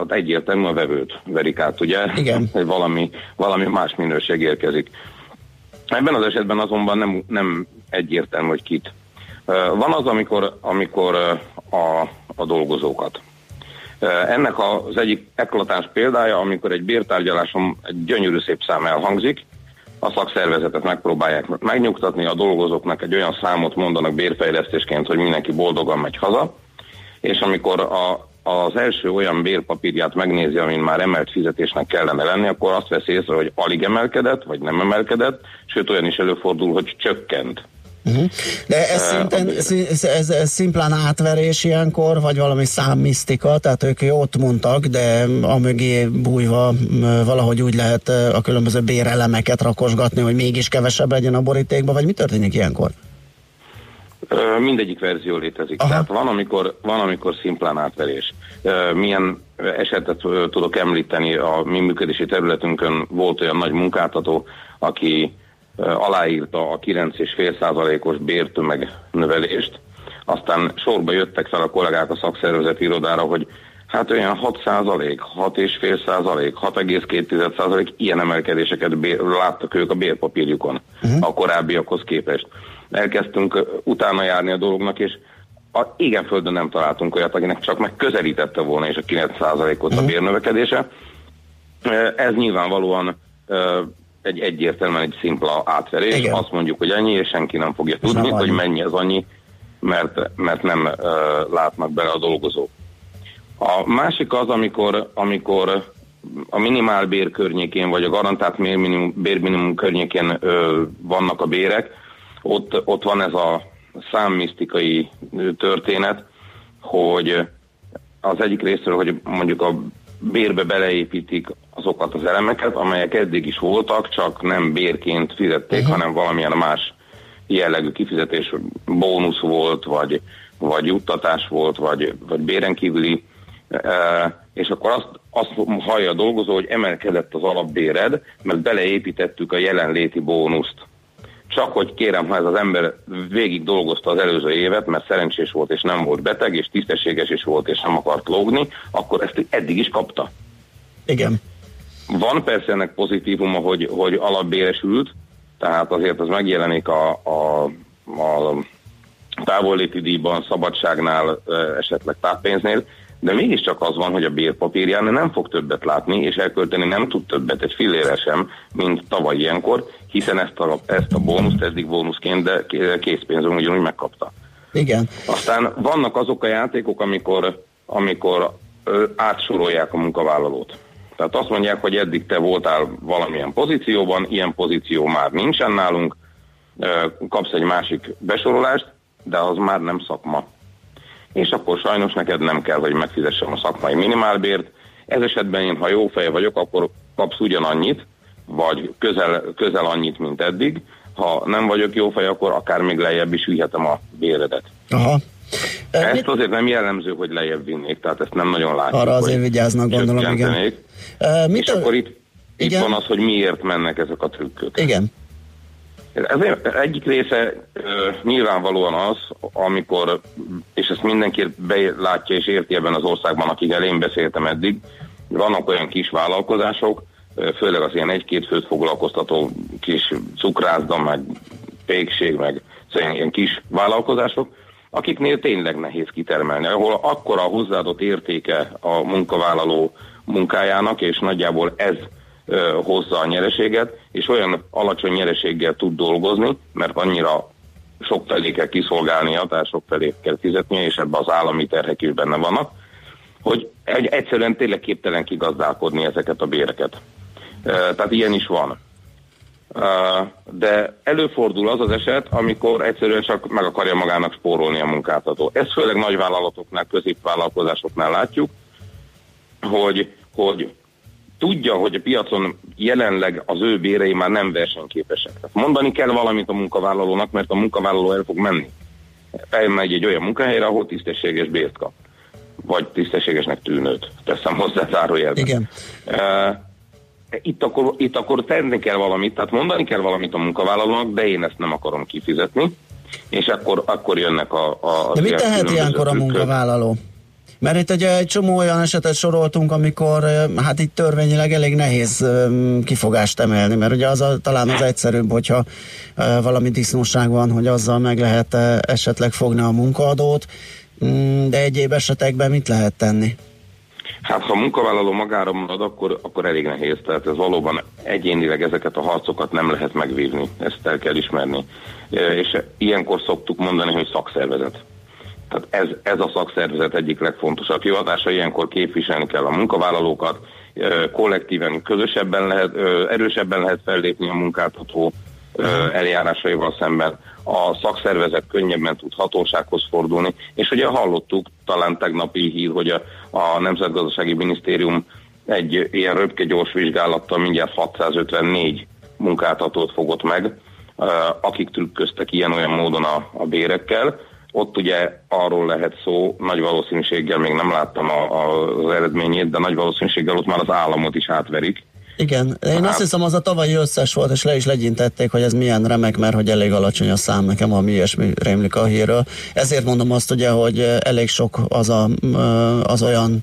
ott egyértelmű a vevőt verik át, ugye? Igen. Hogy valami, valami más minőség érkezik. Ebben az esetben azonban nem, nem egyértelmű, hogy kit. Van az, amikor, amikor a, a dolgozókat. Ennek az egyik eklatáns példája, amikor egy bértárgyaláson egy gyönyörű szép szám elhangzik, a szakszervezetet megpróbálják megnyugtatni, a dolgozóknak egy olyan számot mondanak bérfejlesztésként, hogy mindenki boldogan megy haza, és amikor a, az első olyan bérpapírját megnézi, amin már emelt fizetésnek kellene lenni, akkor azt veszi észre, hogy alig emelkedett, vagy nem emelkedett, sőt olyan is előfordul, hogy csökkent. Uh-huh. De ez, szinten, ez, ez, ez szimplán átverés ilyenkor, vagy valami számmisztika, tehát ők jót mondtak, de a mögé bújva valahogy úgy lehet a különböző bérelemeket rakosgatni, hogy mégis kevesebb legyen a borítékban, vagy mi történik ilyenkor? Mindegyik verzió létezik. Aha. Tehát van amikor, van, amikor szimplán átverés. Milyen esetet tudok említeni, a mi működési területünkön volt olyan nagy munkáltató, aki aláírta a 9,5%-os bértömeg növelést, aztán sorba jöttek fel a kollégák a szakszervezeti irodára, hogy hát olyan 6 százalék, 6,5 százalék, 6,2 százalék ilyen emelkedéseket bér, láttak ők a bérpapírjukon uh-huh. a korábbiakhoz képest. Elkezdtünk utána járni a dolognak, és a igen földön nem találtunk olyat, akinek csak megközelítette volna és a 9 százalékot a bérnövekedése. Ö, Ez nyilvánvalóan egy egyértelműen egy szimpla átverés. Igen. Azt mondjuk, hogy ennyi, és senki nem fogja És tudni, nem hogy mennyi az annyi, mert, mert nem uh, látnak bele a dolgozók. A másik az, amikor, amikor a minimálbér környékén, vagy a garantált bérminimum, bérminimum környékén ö, vannak a bérek, ott, ott van ez a számmisztikai történet, hogy az egyik részről, hogy mondjuk a bérbe beleépítik azokat az elemeket, amelyek eddig is voltak, csak nem bérként fizették, uh-huh. hanem valamilyen más jellegű kifizetés, bónusz volt, vagy, vagy juttatás volt, vagy, vagy béren kívüli, e, és akkor azt, azt hallja a dolgozó, hogy emelkedett az alapbéred, mert beleépítettük a jelenléti bónuszt. Csak hogy kérem, ha ez az ember végig dolgozta az előző évet, mert szerencsés volt és nem volt beteg, és tisztességes is volt és nem akart lógni, akkor ezt eddig is kapta. Igen. Van persze ennek pozitívuma, hogy, hogy alapbéresült, tehát azért az megjelenik a, a, a távolléti díjban, szabadságnál, esetleg táppénznél, de mégiscsak az van, hogy a bérpapírján nem fog többet látni, és elkölteni nem tud többet, egy fillére sem, mint tavaly ilyenkor, hiszen ezt a, ezt a bónuszt eddig bónuszként, de készpénzön ugyanúgy megkapta. Igen. Aztán vannak azok a játékok, amikor, amikor ö, átsorolják a munkavállalót. Tehát azt mondják, hogy eddig te voltál valamilyen pozícióban, ilyen pozíció már nincsen nálunk, ö, kapsz egy másik besorolást, de az már nem szakma. És akkor sajnos neked nem kell, hogy megfizessem a szakmai minimálbért. Ez esetben én, ha jó fej vagyok, akkor kapsz ugyanannyit, vagy közel, közel annyit, mint eddig. Ha nem vagyok jó fej, akkor akár még lejjebb is vihetem a béredet. Aha. Ezt mit- azért nem jellemző, hogy lejjebb vinnék, tehát ezt nem nagyon látjuk. Arra azért vigyáznak, gondolom, igen. csökkentenék. Ö, És Mit, akkor itt, Itt Igen. van az, hogy miért mennek ezek a trükkök. Igen. Ez egyik része ö, nyilvánvalóan az, amikor, és ezt mindenki belátja és érti ebben az országban, akikkel én beszéltem eddig, vannak olyan kis vállalkozások, főleg az ilyen egy-két főt foglalkoztató kis cukrászda, meg pékség, meg szóval ilyen kis vállalkozások, akiknél tényleg nehéz kitermelni, ahol akkora a hozzáadott értéke a munkavállaló munkájának, és nagyjából ez hozza a nyereséget, és olyan alacsony nyereséggel tud dolgozni, mert annyira sok felé kell kiszolgálnia, tehát sok felé kell fizetnie, és ebben az állami terhek is benne vannak, hogy egy, egyszerűen tényleg képtelen kigazdálkodni ezeket a béreket. Tehát ilyen is van. De előfordul az az eset, amikor egyszerűen csak meg akarja magának spórolni a munkáltató. Ezt főleg nagyvállalatoknál, középvállalkozásoknál látjuk, hogy, hogy tudja, hogy a piacon jelenleg az ő bérei már nem versenyképesek. Tehát mondani kell valamit a munkavállalónak, mert a munkavállaló el fog menni. Elmegy egy olyan munkahelyre, ahol tisztességes bért kap. Vagy tisztességesnek tűnőt. Teszem hozzá zárójelben. Igen. Uh, itt akkor, itt akkor tenni kell valamit, tehát mondani kell valamit a munkavállalónak, de én ezt nem akarom kifizetni, és akkor, akkor jönnek a... a De mit az ilyen tehet különböző ilyenkor a trükkök. Mert itt ugye egy csomó olyan esetet soroltunk, amikor hát itt törvényileg elég nehéz kifogást emelni, mert ugye az a, talán az egyszerűbb, hogyha valami disznóság van, hogy azzal meg lehet esetleg fogni a munkaadót, Mm, de egyéb esetekben mit lehet tenni? Hát ha a munkavállaló magára marad, akkor, akkor elég nehéz. Tehát ez valóban egyénileg ezeket a harcokat nem lehet megvívni. Ezt el kell ismerni. És ilyenkor szoktuk mondani, hogy szakszervezet. Tehát ez, ez a szakszervezet egyik legfontosabb hivatása, ilyenkor képviselni kell a munkavállalókat, kollektíven, közösebben lehet, erősebben lehet fellépni a munkáltató eljárásaival szemben. A szakszervezet könnyebben tud hatósághoz fordulni, és ugye hallottuk talán tegnapi hír, hogy a, a Nemzetgazdasági Minisztérium egy ilyen röpke gyors vizsgálattal mindjárt 654 munkáltatót fogott meg, akik trükköztek ilyen-olyan módon a, a bérekkel. Ott ugye arról lehet szó, nagy valószínűséggel még nem láttam a, a, az eredményét, de nagy valószínűséggel ott már az államot is átverik. Igen, én azt hiszem az a tavalyi összes volt, és le is legyintették, hogy ez milyen remek, mert hogy elég alacsony a szám, nekem valami ilyesmi rémlik a hírről. Ezért mondom azt ugye, hogy elég sok az, a, az olyan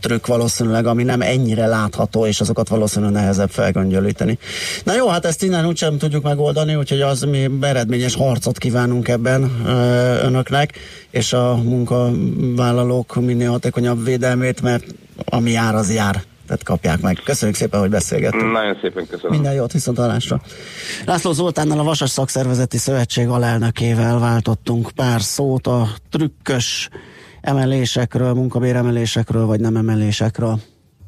trükk valószínűleg, ami nem ennyire látható, és azokat valószínűleg nehezebb felgöngyölíteni. Na jó, hát ezt innen úgysem tudjuk megoldani, úgyhogy az mi eredményes harcot kívánunk ebben önöknek, és a munkavállalók minél hatékonyabb védelmét, mert ami jár, az jár. Tehát kapják meg. Köszönjük szépen, hogy beszélgettünk. Nagyon szépen köszönöm. Minden jót, viszont hallásra. László Zoltánnal a Vasas Szakszervezeti Szövetség alelnökével váltottunk pár szót a trükkös emelésekről, munkabéremelésekről, vagy nem emelésekről.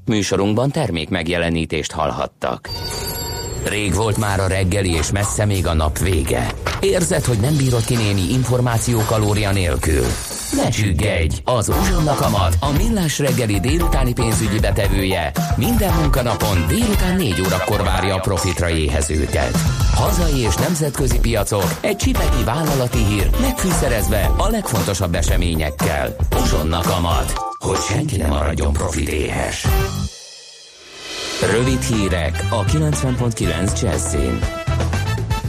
Műsorunkban termék megjelenítést hallhattak. Rég volt már a reggeli, és messze még a nap vége. Érzed, hogy nem bírod ki némi információ kalória nélkül? Ne csüggedj! Az Uzsonna Kamat, a millás reggeli délutáni pénzügyi betevője minden munkanapon délután 4 órakor várja a profitra éhezőket. Hazai és nemzetközi piacok, egy csipeki vállalati hír, megfűszerezve a legfontosabb eseményekkel. Uzsonna Kamat, hogy senki ne maradjon profit éhes. Rövid hírek a 90.9 Jazzin.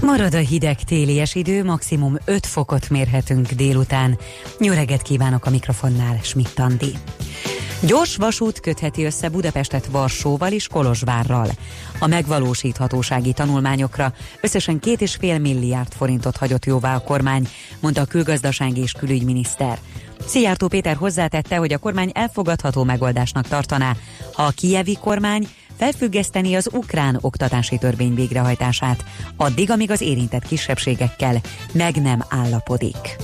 Marad a hideg télies idő, maximum 5 fokot mérhetünk délután. Jó kívánok a mikrofonnál, Schmidt Andi. Gyors vasút kötheti össze Budapestet Varsóval és Kolozsvárral. A megvalósíthatósági tanulmányokra összesen 2,5 milliárd forintot hagyott jóvá a kormány, mondta a külgazdasági és külügyminiszter. Szijjártó Péter hozzátette, hogy a kormány elfogadható megoldásnak tartaná, ha a kijevi kormány felfüggeszteni az ukrán oktatási törvény végrehajtását, addig, amíg az érintett kisebbségekkel meg nem állapodik.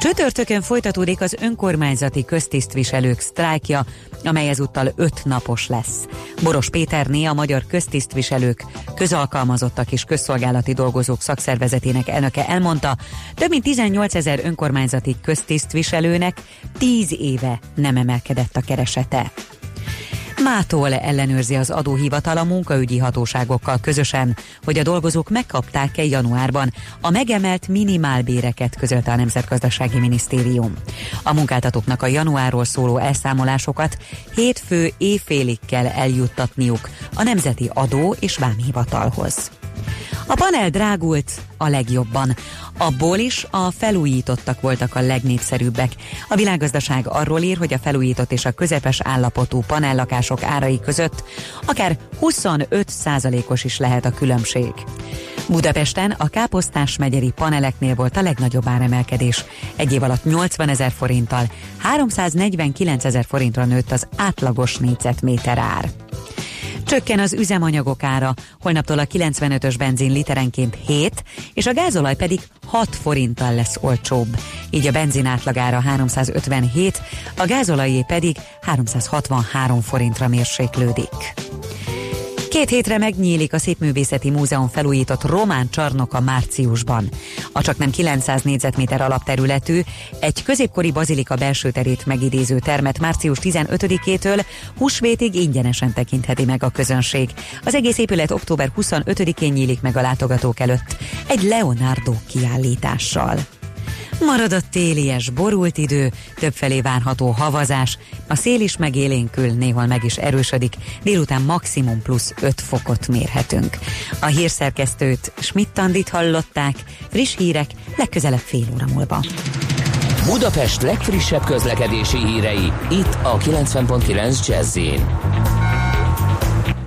Csütörtökön folytatódik az önkormányzati köztisztviselők sztrájkja, amely ezúttal öt napos lesz. Boros Péterné, a Magyar Köztisztviselők, Közalkalmazottak és Közszolgálati Dolgozók Szakszervezetének elnöke elmondta, több mint 18 ezer önkormányzati köztisztviselőnek 10 éve nem emelkedett a keresete. Mától ellenőrzi az adóhivatal a munkaügyi hatóságokkal közösen, hogy a dolgozók megkapták-e januárban a megemelt minimálbéreket, közölte a Nemzetgazdasági Minisztérium. A munkáltatóknak a januárról szóló elszámolásokat hétfő éjfélig kell eljuttatniuk a Nemzeti Adó és Vámhivatalhoz. A panel drágult a legjobban. Abból is a felújítottak voltak a legnépszerűbbek. A világgazdaság arról ír, hogy a felújított és a közepes állapotú panellakások árai között akár 25 százalékos is lehet a különbség. Budapesten a Káposztás megyeri paneleknél volt a legnagyobb áremelkedés. Egy év alatt 80 ezer forinttal, 349 ezer forintra nőtt az átlagos négyzetméter ár. Csökken az üzemanyagok ára, holnaptól a 95-ös benzin literenként 7, és a gázolaj pedig 6 forinttal lesz olcsóbb. Így a benzin átlagára 357, a gázolajé pedig 363 forintra mérséklődik. Két hétre megnyílik a Szépművészeti Múzeum felújított román csarnoka márciusban. A csak nem 900 négyzetméter alapterületű, egy középkori bazilika belső terét megidéző termet március 15-től húsvétig ingyenesen tekintheti meg a közönség. Az egész épület október 25-én nyílik meg a látogatók előtt egy Leonardo kiállítással. Marad a télies, borult idő, többfelé várható havazás, a szél is megélénkül, néhol meg is erősödik, délután maximum plusz 5 fokot mérhetünk. A hírszerkesztőt Schmidt-Tandit hallották, friss hírek legközelebb fél óra múlva. Budapest legfrissebb közlekedési hírei, itt a 90.9 jazz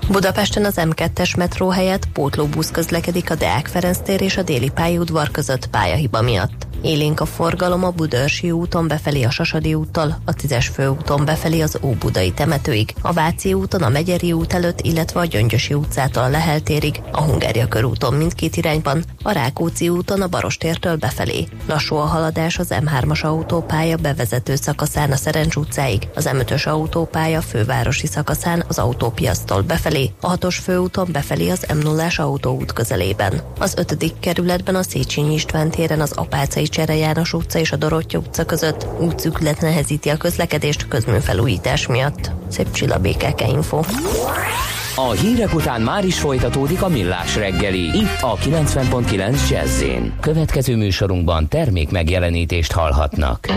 Budapesten az M2-es metró helyett pótlóbusz közlekedik a Deák Ferenc tér és a déli pályaudvar között pályahiba miatt. Élénk a forgalom a Budörsi úton befelé a Sasadi úttal, a 10-es főúton befelé az Óbudai temetőig, a Váci úton a Megyeri út előtt, illetve a Gyöngyösi utcától a Lehel térig, a Hungária körúton mindkét irányban, a Rákóczi úton a Barostértől befelé. Lassú a haladás az M3-as autópálya bevezető szakaszán a Szerencs utcáig, az M5-ös autópálya fővárosi szakaszán az autópiasztól befelé, a 6-os főúton befelé az M0-as autóút közelében. Az 5. kerületben a Széchenyi István téren az Apácai Csere János utca és a Dorottya utca között útszüklet nehezíti a közlekedést közműfelújítás miatt. Szép csillabékeke info. A hírek után már is folytatódik a millás reggeli, itt a 90.9 jazz Következő műsorunkban termék megjelenítést hallhatnak.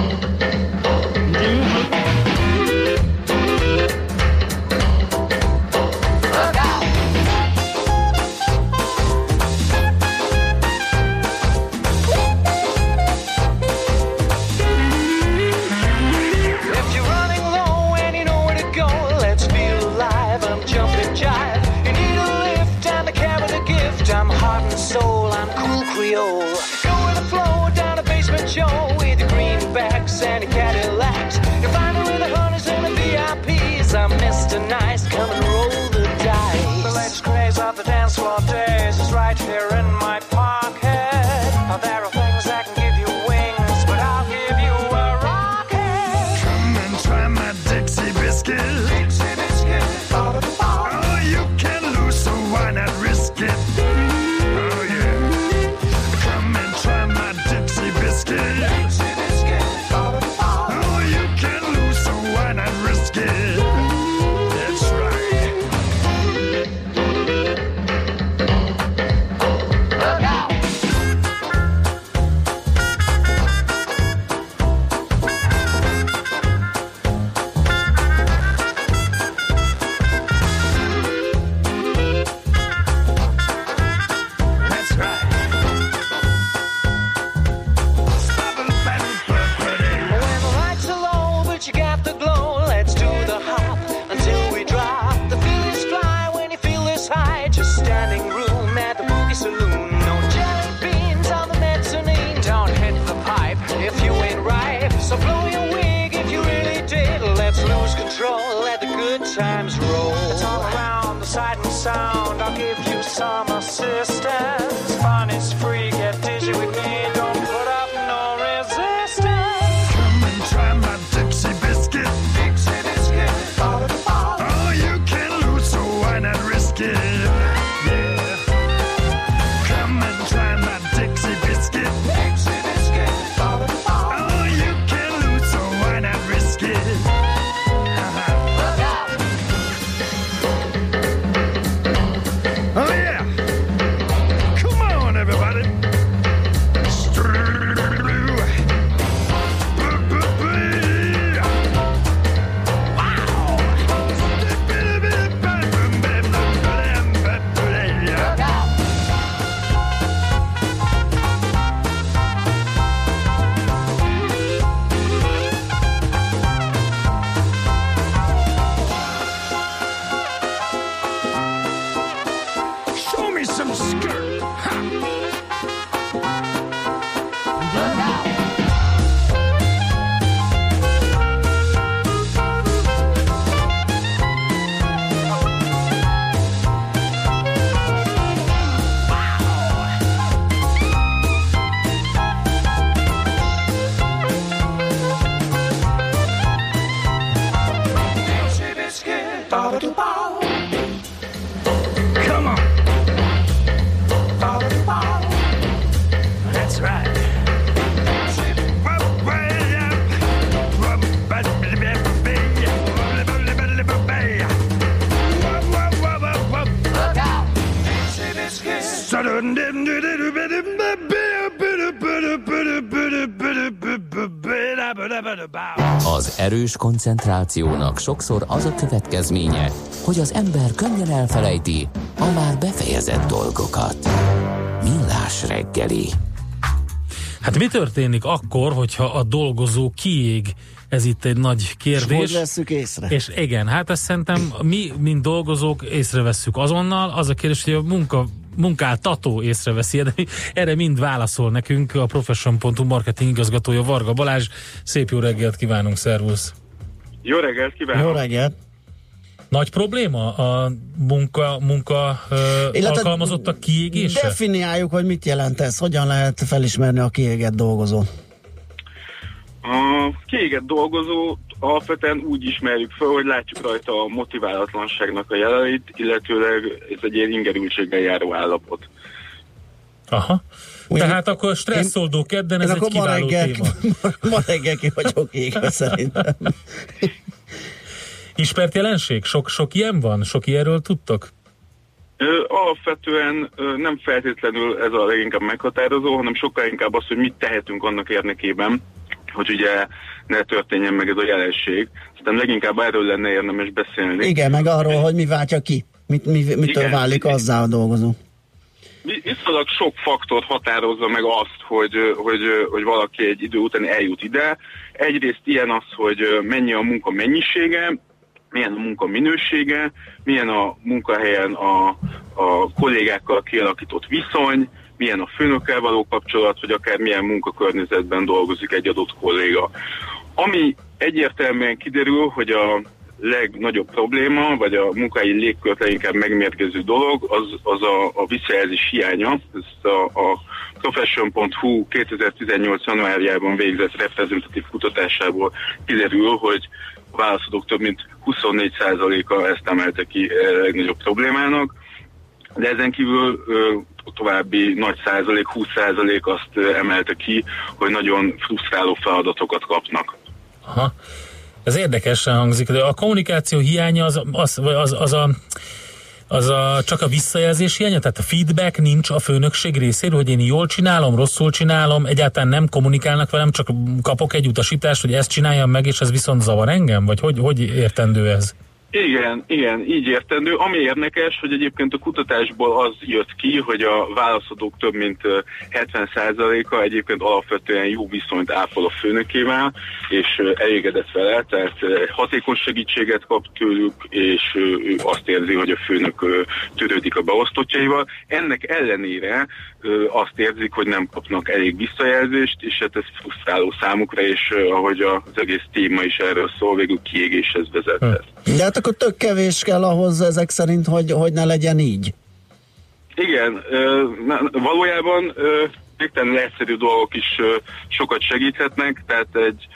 Erős koncentrációnak sokszor az a következménye, hogy az ember könnyen elfelejti a már befejezett dolgokat. Millás reggeli. Hát mi történik akkor, hogyha a dolgozó kiég? Ez itt egy nagy kérdés. Hogy vesszük észre? És igen, hát ezt szerintem mi, mint dolgozók észrevesszük azonnal. Az a kérdés, hogy a munka munkáltató észreveszi, de erre mind válaszol nekünk a Profession.hu marketing igazgatója Varga Balázs. Szép jó reggelt kívánunk, szervusz! Jó reggelt kívánok! Jó reggelt! Nagy probléma a munka, munka ö, alkalmazottak kiégése? Definiáljuk, hogy mit jelent ez, hogyan lehet felismerni a kiégett dolgozó. A kiégett dolgozó alapvetően úgy ismerjük fel, hogy látjuk rajta a motiválatlanságnak a jeleit, illetőleg ez egy ilyen ingerültséggel járó állapot. Aha. Tehát akkor stresszoldó kedden, ez egy akkor ma kiváló reggel, téma. ma reggel ki vagyok égve szerintem. Ismert jelenség? Sok, sok ilyen van? Sok ilyenről tudtok? Ö, alapvetően ö, nem feltétlenül ez a leginkább meghatározó, hanem sokkal inkább az, hogy mit tehetünk annak érdekében, hogy ugye ne történjen meg ez a jelenség. Szerintem leginkább erről lenne érdemes beszélni. Igen, meg arról, hogy mi váltja ki. Mit, mi, mitől Igen. válik azzá a dolgozó. Vi- Viszonylag sok faktor határozza meg azt, hogy, hogy, hogy valaki egy idő után eljut ide. Egyrészt ilyen az, hogy mennyi a munka mennyisége, milyen a munka minősége, milyen a munkahelyen a, a kollégákkal kialakított viszony, milyen a főnökkel való kapcsolat, vagy akár milyen munkakörnyezetben dolgozik egy adott kolléga. Ami egyértelműen kiderül, hogy a legnagyobb probléma, vagy a munkai légkört leginkább megmérgező dolog, az, az a, a visszajelzés hiánya. Ez a, a Profession.hu 2018. januárjában végzett reprezentatív kutatásából kiderül, hogy a válaszadók több mint 24%-a ezt emelte ki a legnagyobb problémának, de ezen kívül további nagy százalék, 20 százalék azt emelte ki, hogy nagyon frusztráló feladatokat kapnak. Aha. Ez érdekesen hangzik, de a kommunikáció hiánya az, az, az, az a az a, csak a visszajelzés hiánya, tehát a feedback nincs a főnökség részéről, hogy én jól csinálom, rosszul csinálom, egyáltalán nem kommunikálnak velem, csak kapok egy utasítást, hogy ezt csináljam meg, és ez viszont zavar engem? Vagy hogy, hogy értendő ez? Igen, igen, így értendő. Ami érdekes, hogy egyébként a kutatásból az jött ki, hogy a válaszadók több mint ö, 70%-a egyébként alapvetően jó viszonyt ápol a főnökével, és elégedett vele, tehát hatékony segítséget kap tőlük, és ő azt érzi, hogy a főnök törődik a beosztottjaival. Ennek ellenére azt érzik, hogy nem kapnak elég visszajelzést, és hát ez frusztráló számukra, és ahogy az egész téma is erről szól, végül kiégéshez vezethet. De hát akkor tök kevés kell ahhoz ezek szerint, hogy, hogy ne legyen így. Igen, valójában végtelenül egyszerű dolgok is sokat segíthetnek, tehát egy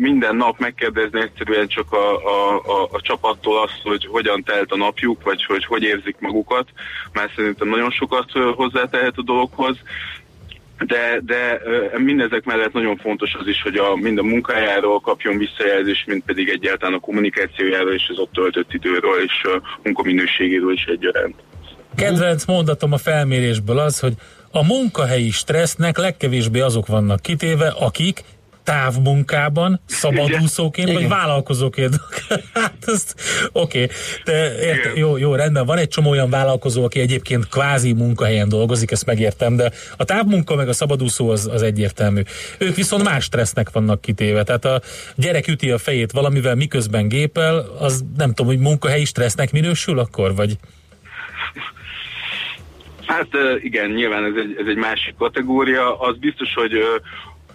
minden nap megkérdezni egyszerűen csak a, a, a, a csapattól azt, hogy hogyan telt a napjuk, vagy hogy hogy érzik magukat, mert szerintem nagyon sokat hozzátehet a dologhoz. De, de mindezek mellett nagyon fontos az is, hogy a, mind a munkájáról kapjon visszajelzést, mind pedig egyáltalán a kommunikációjáról és az ott töltött időről és a munkaminőségéről is egyaránt. Kedvenc mondatom a felmérésből az, hogy a munkahelyi stressznek legkevésbé azok vannak kitéve, akik távmunkában, szabadúszóként, vagy Igen. vállalkozóként. hát ezt, oké, de érte, jó, jó, rendben, van egy csomó olyan vállalkozó, aki egyébként kvázi munkahelyen dolgozik, ezt megértem, de a távmunka meg a szabadúszó az, az egyértelmű. Ők viszont más stressznek vannak kitéve, tehát a gyerek üti a fejét valamivel, miközben gépel, az nem tudom, hogy munkahelyi stressznek minősül akkor, vagy? Hát igen, nyilván ez egy, ez egy másik kategória. Az biztos, hogy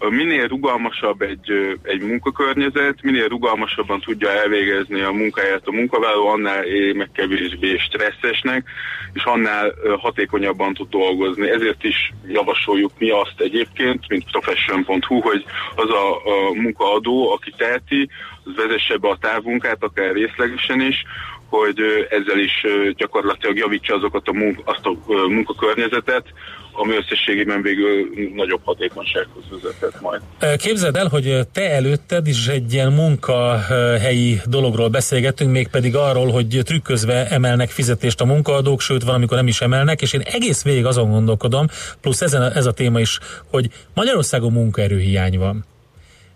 minél rugalmasabb egy, egy munkakörnyezet, minél rugalmasabban tudja elvégezni a munkáját a munkavállaló, annál éri meg kevésbé stresszesnek, és annál hatékonyabban tud dolgozni. Ezért is javasoljuk mi azt egyébként, mint profession.hu, hogy az a, a munkaadó, aki teheti, az vezesse be a távmunkát, akár részlegesen is, hogy ezzel is gyakorlatilag javítsa azokat a munk, azt a munkakörnyezetet, ami összességében végül nagyobb hatékonysághoz vezethet majd. Képzeld el, hogy te előtted is egy ilyen munkahelyi dologról beszélgettünk, mégpedig arról, hogy trükközve emelnek fizetést a munkaadók, sőt van, amikor nem is emelnek, és én egész végig azon gondolkodom, plusz ezen a, ez a téma is, hogy Magyarországon munkaerőhiány van.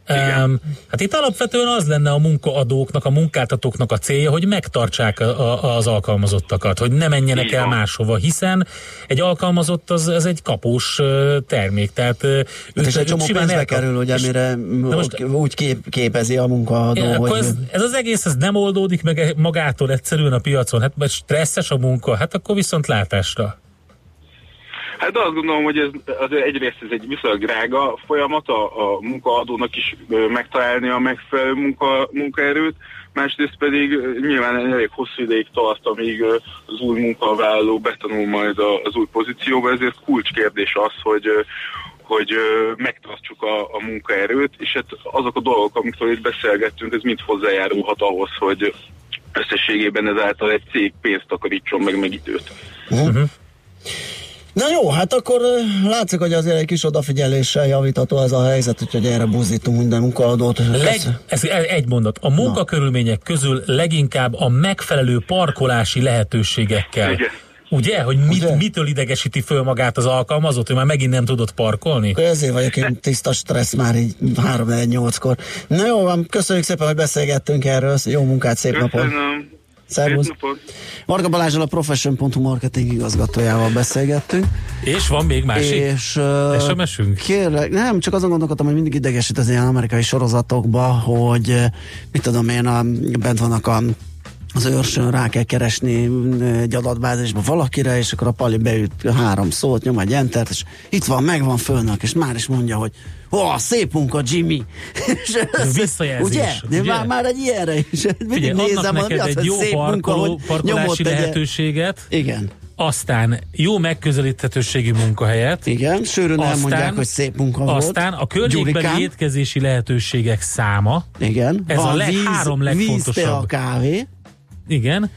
Um, hát itt alapvetően az lenne a munkaadóknak, a munkáltatóknak a célja, hogy megtartsák a, a, az alkalmazottakat, hogy ne menjenek Így el máshova, hiszen egy alkalmazott az, ez egy kapós termék, tehát Hát és egy csomó pénzbe elkap- kerül, ugye, és- mire most- úgy kép, képezi a munkaadó, akkor hogy... ez, ez az egész ez nem oldódik meg magától egyszerűen a piacon. Hát stresszes a munka, hát akkor viszont látásra. Hát azt gondolom, hogy ez az egyrészt ez egy viszonylag drága folyamat a, a munkaadónak is megtalálni a megfelelő munka, munkaerőt, másrészt pedig nyilván elég hosszú ideig tart, amíg az új munkavállaló betanul majd az új pozícióba, ezért kulcskérdés az, hogy hogy megtartsuk a, a munkaerőt, és hát azok a dolgok, amikről itt beszélgettünk, ez mind hozzájárulhat ahhoz, hogy összességében ezáltal egy cég pénzt takarítson meg, meg időt. Uh-huh. Na jó, hát akkor látszik, hogy azért egy kis odafigyeléssel javítható ez a helyzet, úgyhogy erre buzdítunk minden munkaadót. Leg, ez egy mondat. A munkakörülmények közül leginkább a megfelelő parkolási lehetőségekkel. Igen. Ugye, hogy mit, mitől idegesíti föl magát az alkalmazott, hogy már megint nem tudott parkolni? Akkor ezért vagyok én tiszta stressz már így 3 8 kor Na jó, van, köszönjük szépen, hogy beszélgettünk erről, jó munkát, szép napot! Szervusz! Varga Balázsal a Profession.hu marketing igazgatójával beszélgettünk. És van még másik? És, uh, SMS-ünk? Kérlek, nem, csak azon gondolkodtam, hogy mindig idegesít az ilyen amerikai sorozatokba, hogy mit tudom én, a, bent vannak a az őrsön rá kell keresni egy adatbázisba valakire, és akkor a pali beüt három szót, nyom egy entert, és itt van, megvan fölnök, és már is mondja, hogy ó, szép munka, Jimmy. és Visszajelzés, Ugye? Ugye? Már, már egy ilyenre is. Mindig Figyelj, adnak nézem, mi neked az, egy jó szép munka, parkoló, nyomott parkolási lehetőséget. Igen. Aztán jó megközelíthetőségű munkahelyet. Igen, sűrűn elmondják, hogy szép munka volt. Aztán a környékbeli Gyurikán. étkezési lehetőségek száma. Igen. Ez a Van leg, víz- három legfontosabb. tea, kávé. Igen.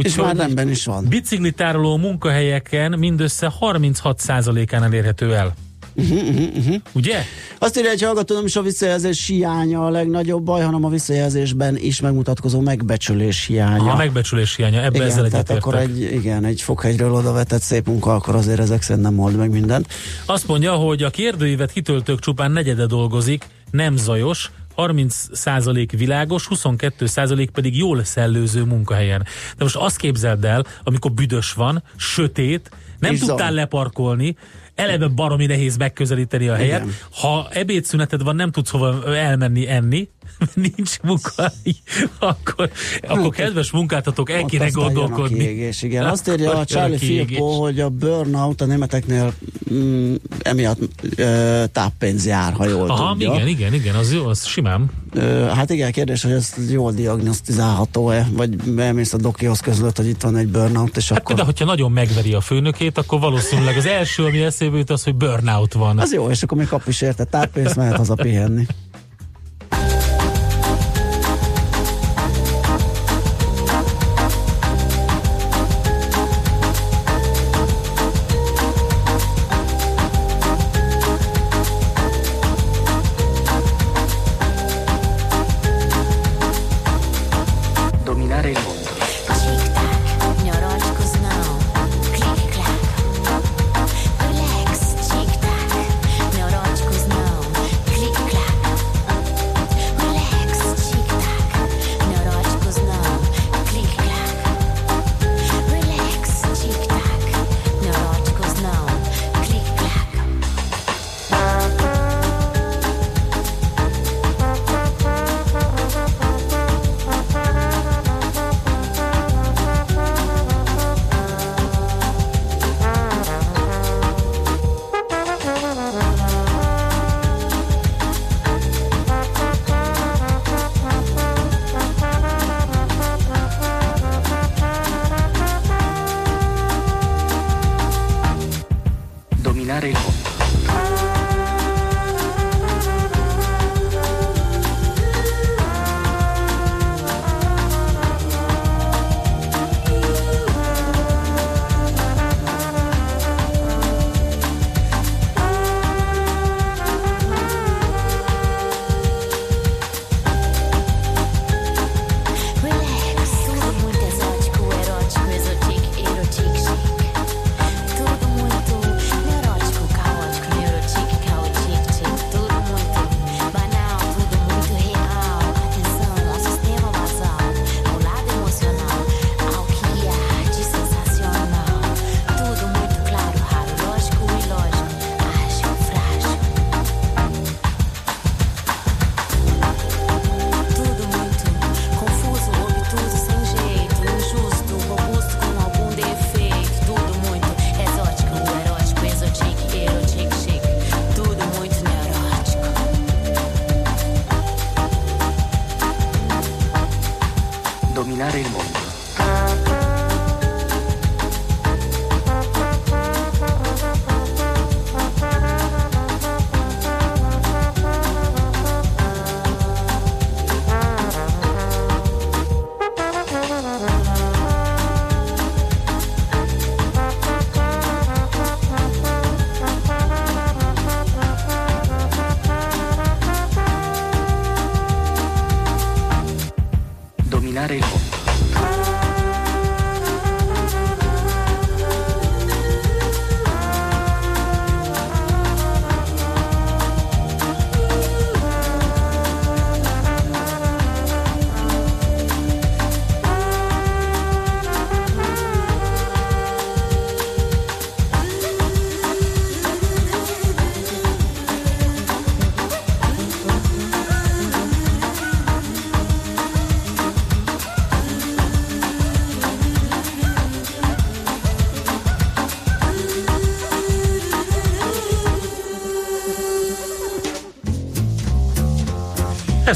És már rendben is van. Biciklitároló munkahelyeken mindössze 36%-án elérhető el. Uh-huh, uh-huh, uh-huh. Ugye? Azt írja, hogy hallgató, nem is a visszajelzés hiánya a legnagyobb baj, hanem a visszajelzésben is megmutatkozó megbecsülés hiánya. A megbecsülés hiánya, ebbe igen, ezzel tehát akkor egy, igen, egy fokhegyről oda vetett szép munka, akkor azért ezek szerint nem old meg mindent. Azt mondja, hogy a kérdőívet kitöltők csupán negyede dolgozik, nem zajos, 30% világos, 22% pedig jól szellőző munkahelyen. De most azt képzeld el, amikor büdös van, sötét, nem És tudtál zaj. leparkolni, eleve baromi nehéz megközelíteni a helyet. Igen. Ha ebédszüneted van, nem tudsz hova elmenni enni, nincs munka, akkor, akkor kedves munkáltatók, el kéne gondolkodni. kiégés, igen. Azt írja a Charlie. Filippo, hogy a burnout a németeknél mm, emiatt ö, táppénz jár, ha jól Aha, tudja. igen, igen, igen, az jó, az simán. Ö, hát igen, kérdés, hogy ez jól diagnosztizálható-e, vagy elmész a dokihoz között, hogy itt van egy burnout, és Hát akkor... de hogyha nagyon megveri a főnökét, akkor valószínűleg az első, ami eszébe jut, az, hogy burnout van. Az jó, és akkor még kap is érte táppénzt, mehet haza pihenni.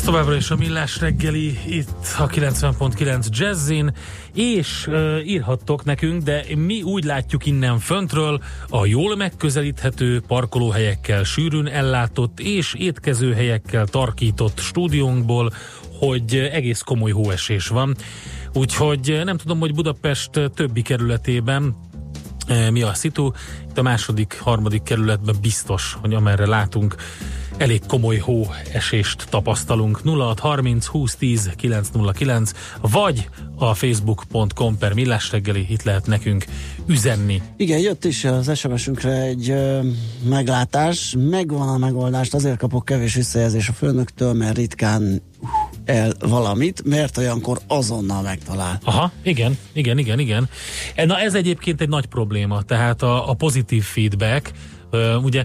Továbbra is a Millás reggeli, itt a 90.9 Jazzin, és uh, írhattok nekünk, de mi úgy látjuk innen föntről, a jól megközelíthető parkolóhelyekkel sűrűn ellátott és étkezőhelyekkel tarkított stúdiónkból, hogy egész komoly hóesés van. Úgyhogy nem tudom, hogy Budapest többi kerületében mi a szitu. Itt a második, harmadik kerületben biztos, hogy amerre látunk, elég komoly hó esést tapasztalunk. 0630 2010 909 vagy a facebook.com per millás reggeli, itt lehet nekünk üzenni. Igen, jött is az SMS-ünkre egy ö, meglátás, megvan a megoldást, azért kapok kevés visszajelzés a főnöktől, mert ritkán el valamit, mert olyankor azonnal megtalál. Aha, igen, igen, igen, igen. E, Na ez egyébként egy nagy probléma, tehát a, a pozitív feedback, ugye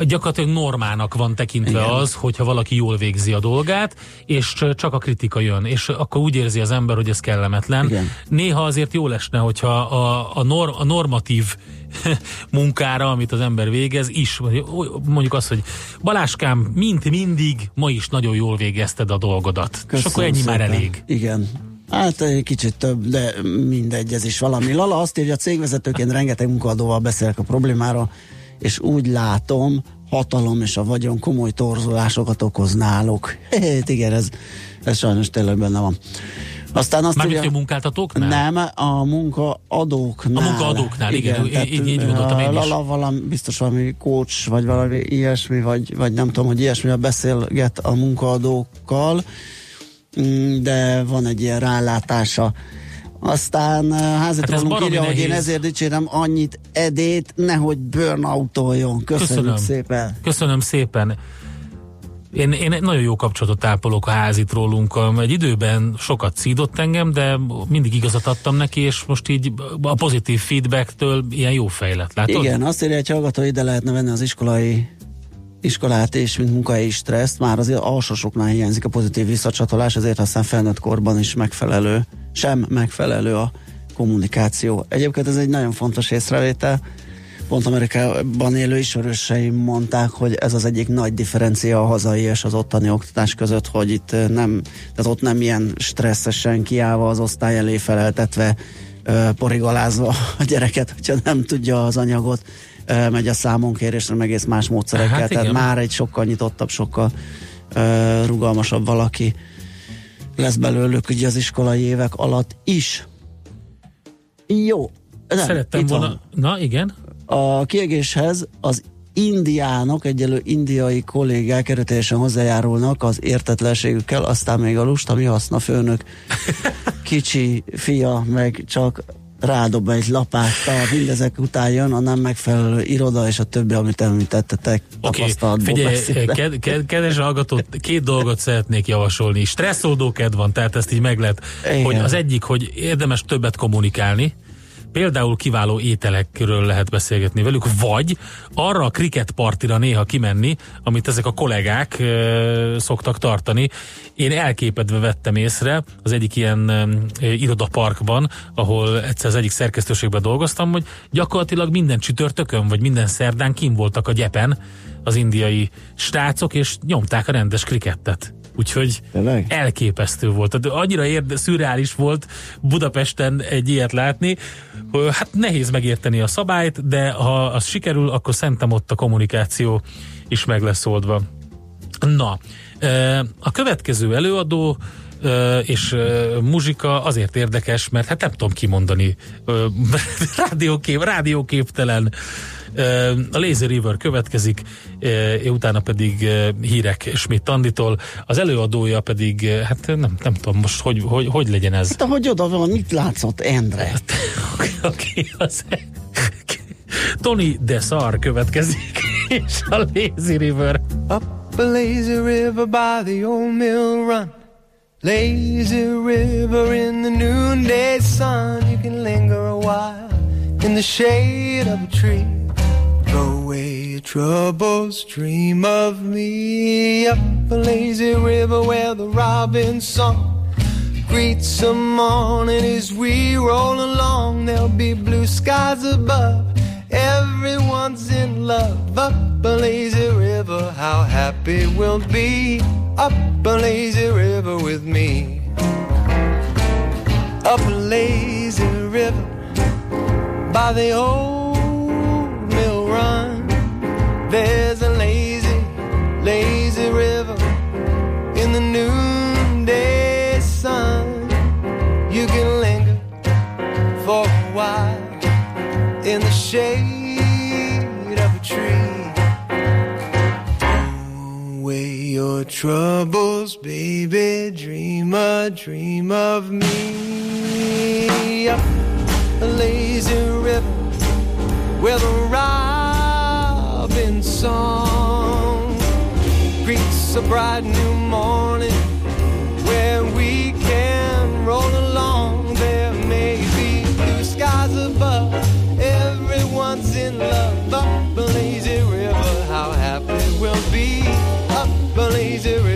gyakorlatilag normának van tekintve Igen. az, hogyha valaki jól végzi a dolgát, és csak a kritika jön, és akkor úgy érzi az ember, hogy ez kellemetlen. Igen. Néha azért jó lesne, hogyha a, a, nor, a normatív munkára, amit az ember végez, is, mondjuk azt, hogy Baláskám, mint mindig, ma is nagyon jól végezted a dolgodat. és akkor ennyi már szépen. elég. Igen. Hát egy kicsit több, de mindegy, ez is valami. Lala azt írja, cégvezetőként rengeteg munkaadóval beszélek a problémáról, és úgy látom, hatalom és a vagyon komoly torzulásokat okoz náluk. Hát igen, ez, ez sajnos tényleg benne van. Aztán azt Mármint, hogy a munkáltatóknál? nem, a munkaadóknál. A munkaadóknál, igen, így- így- így gondoltam én is. Valami, biztos valami coach, vagy valami ilyesmi, vagy, vagy nem tudom, hogy ilyesmivel beszélget a munkaadókkal, Mm, de van egy ilyen rálátása. Aztán uh, Hát ez házitólunk baromi írja, hogy én nehéz. ezért dicsérem annyit Edét, nehogy burnoutoljon. Köszönjük Köszönöm. szépen. Köszönöm szépen. Én, én nagyon jó kapcsolatot ápolok a házitólunkkal. Egy időben sokat szídott engem, de mindig igazat adtam neki, és most így a pozitív feedbacktől ilyen jó fejlet. Látod? Igen, azt írja egy hallgató, ide lehetne venni az iskolai iskolát és mint munkahelyi stresszt, már az alsósoknál hiányzik a pozitív visszacsatolás, ezért aztán felnőtt korban is megfelelő, sem megfelelő a kommunikáció. Egyébként ez egy nagyon fontos észrevétel. Pont Amerikában élő ismerőseim mondták, hogy ez az egyik nagy differencia a hazai és az ottani oktatás között, hogy itt eh, nem, tehát ott nem ilyen stresszesen kiállva az osztály elé feleltetve, ö, porigalázva a gyereket, hogyha nem tudja az anyagot megy a számonkérésre, meg egész más módszerekkel, Hát hát tehát már egy sokkal nyitottabb, sokkal rugalmasabb valaki lesz belőlük ugye az iskolai évek alatt is. Jó. Nem, Szerettem volna... van. Na, igen. A kiegéshez az indiánok, egyelő indiai kollégák erőteljesen hozzájárulnak az értetlenségükkel, aztán még a lusta mi haszna főnök kicsi fia meg csak rádob egy lapáttal, mindezek után jön a nem megfelelő iroda és a többi, amit említettetek Oké, tapasztalatból figyelj, beszélve. ked, ked, kedves hallgató, két dolgot szeretnék javasolni. Stresszoldó kedv van, tehát ezt így meg lehet, Igen. hogy az egyik, hogy érdemes többet kommunikálni, például kiváló ételekről lehet beszélgetni velük, vagy arra a cricket partira néha kimenni, amit ezek a kollégák ö, szoktak tartani. Én elképedve vettem észre az egyik ilyen ö, irodaparkban, ahol egyszer az egyik szerkesztőségben dolgoztam, hogy gyakorlatilag minden csütörtökön, vagy minden szerdán kim voltak a gyepen az indiai srácok, és nyomták a rendes krikettet. Úgyhogy Tényleg? elképesztő volt. Tehát annyira érde, szürreális volt Budapesten egy ilyet látni, hogy hát nehéz megérteni a szabályt, de ha az sikerül, akkor szerintem ott a kommunikáció is meg lesz oldva. Na, a következő előadó és muzsika azért érdekes, mert hát nem tudom kimondani. Rádiókép, rádióképtelen. A Lazy River következik, utána pedig hírek Schmidt Anditól. Az előadója pedig, hát nem, nem tudom most, hogy, hogy, hogy legyen ez. Hát ahogy oda van, mit látszott Endre? Oké, az Tony Desar következik, és a Lazy River. Up a lazy river by the old mill run. Lazy river in the noonday sun. You can linger a while in the shade of a tree. Away your troubles, dream of me. Up a lazy river where the robin song greets the morning as we roll along. There'll be blue skies above. Everyone's in love. Up a lazy river, how happy we'll be. Up a lazy river with me. Up a lazy river by the old run. There's a lazy, lazy river in the noonday sun. You can linger for a while in the shade of a tree. Away your troubles, baby. Dream a dream of me. Up a lazy river where the robin song greets a bright new morning where we can roll along. There may be blue skies above. Everyone's in love. Up a lazy river, how happy we'll be. Up a lazy river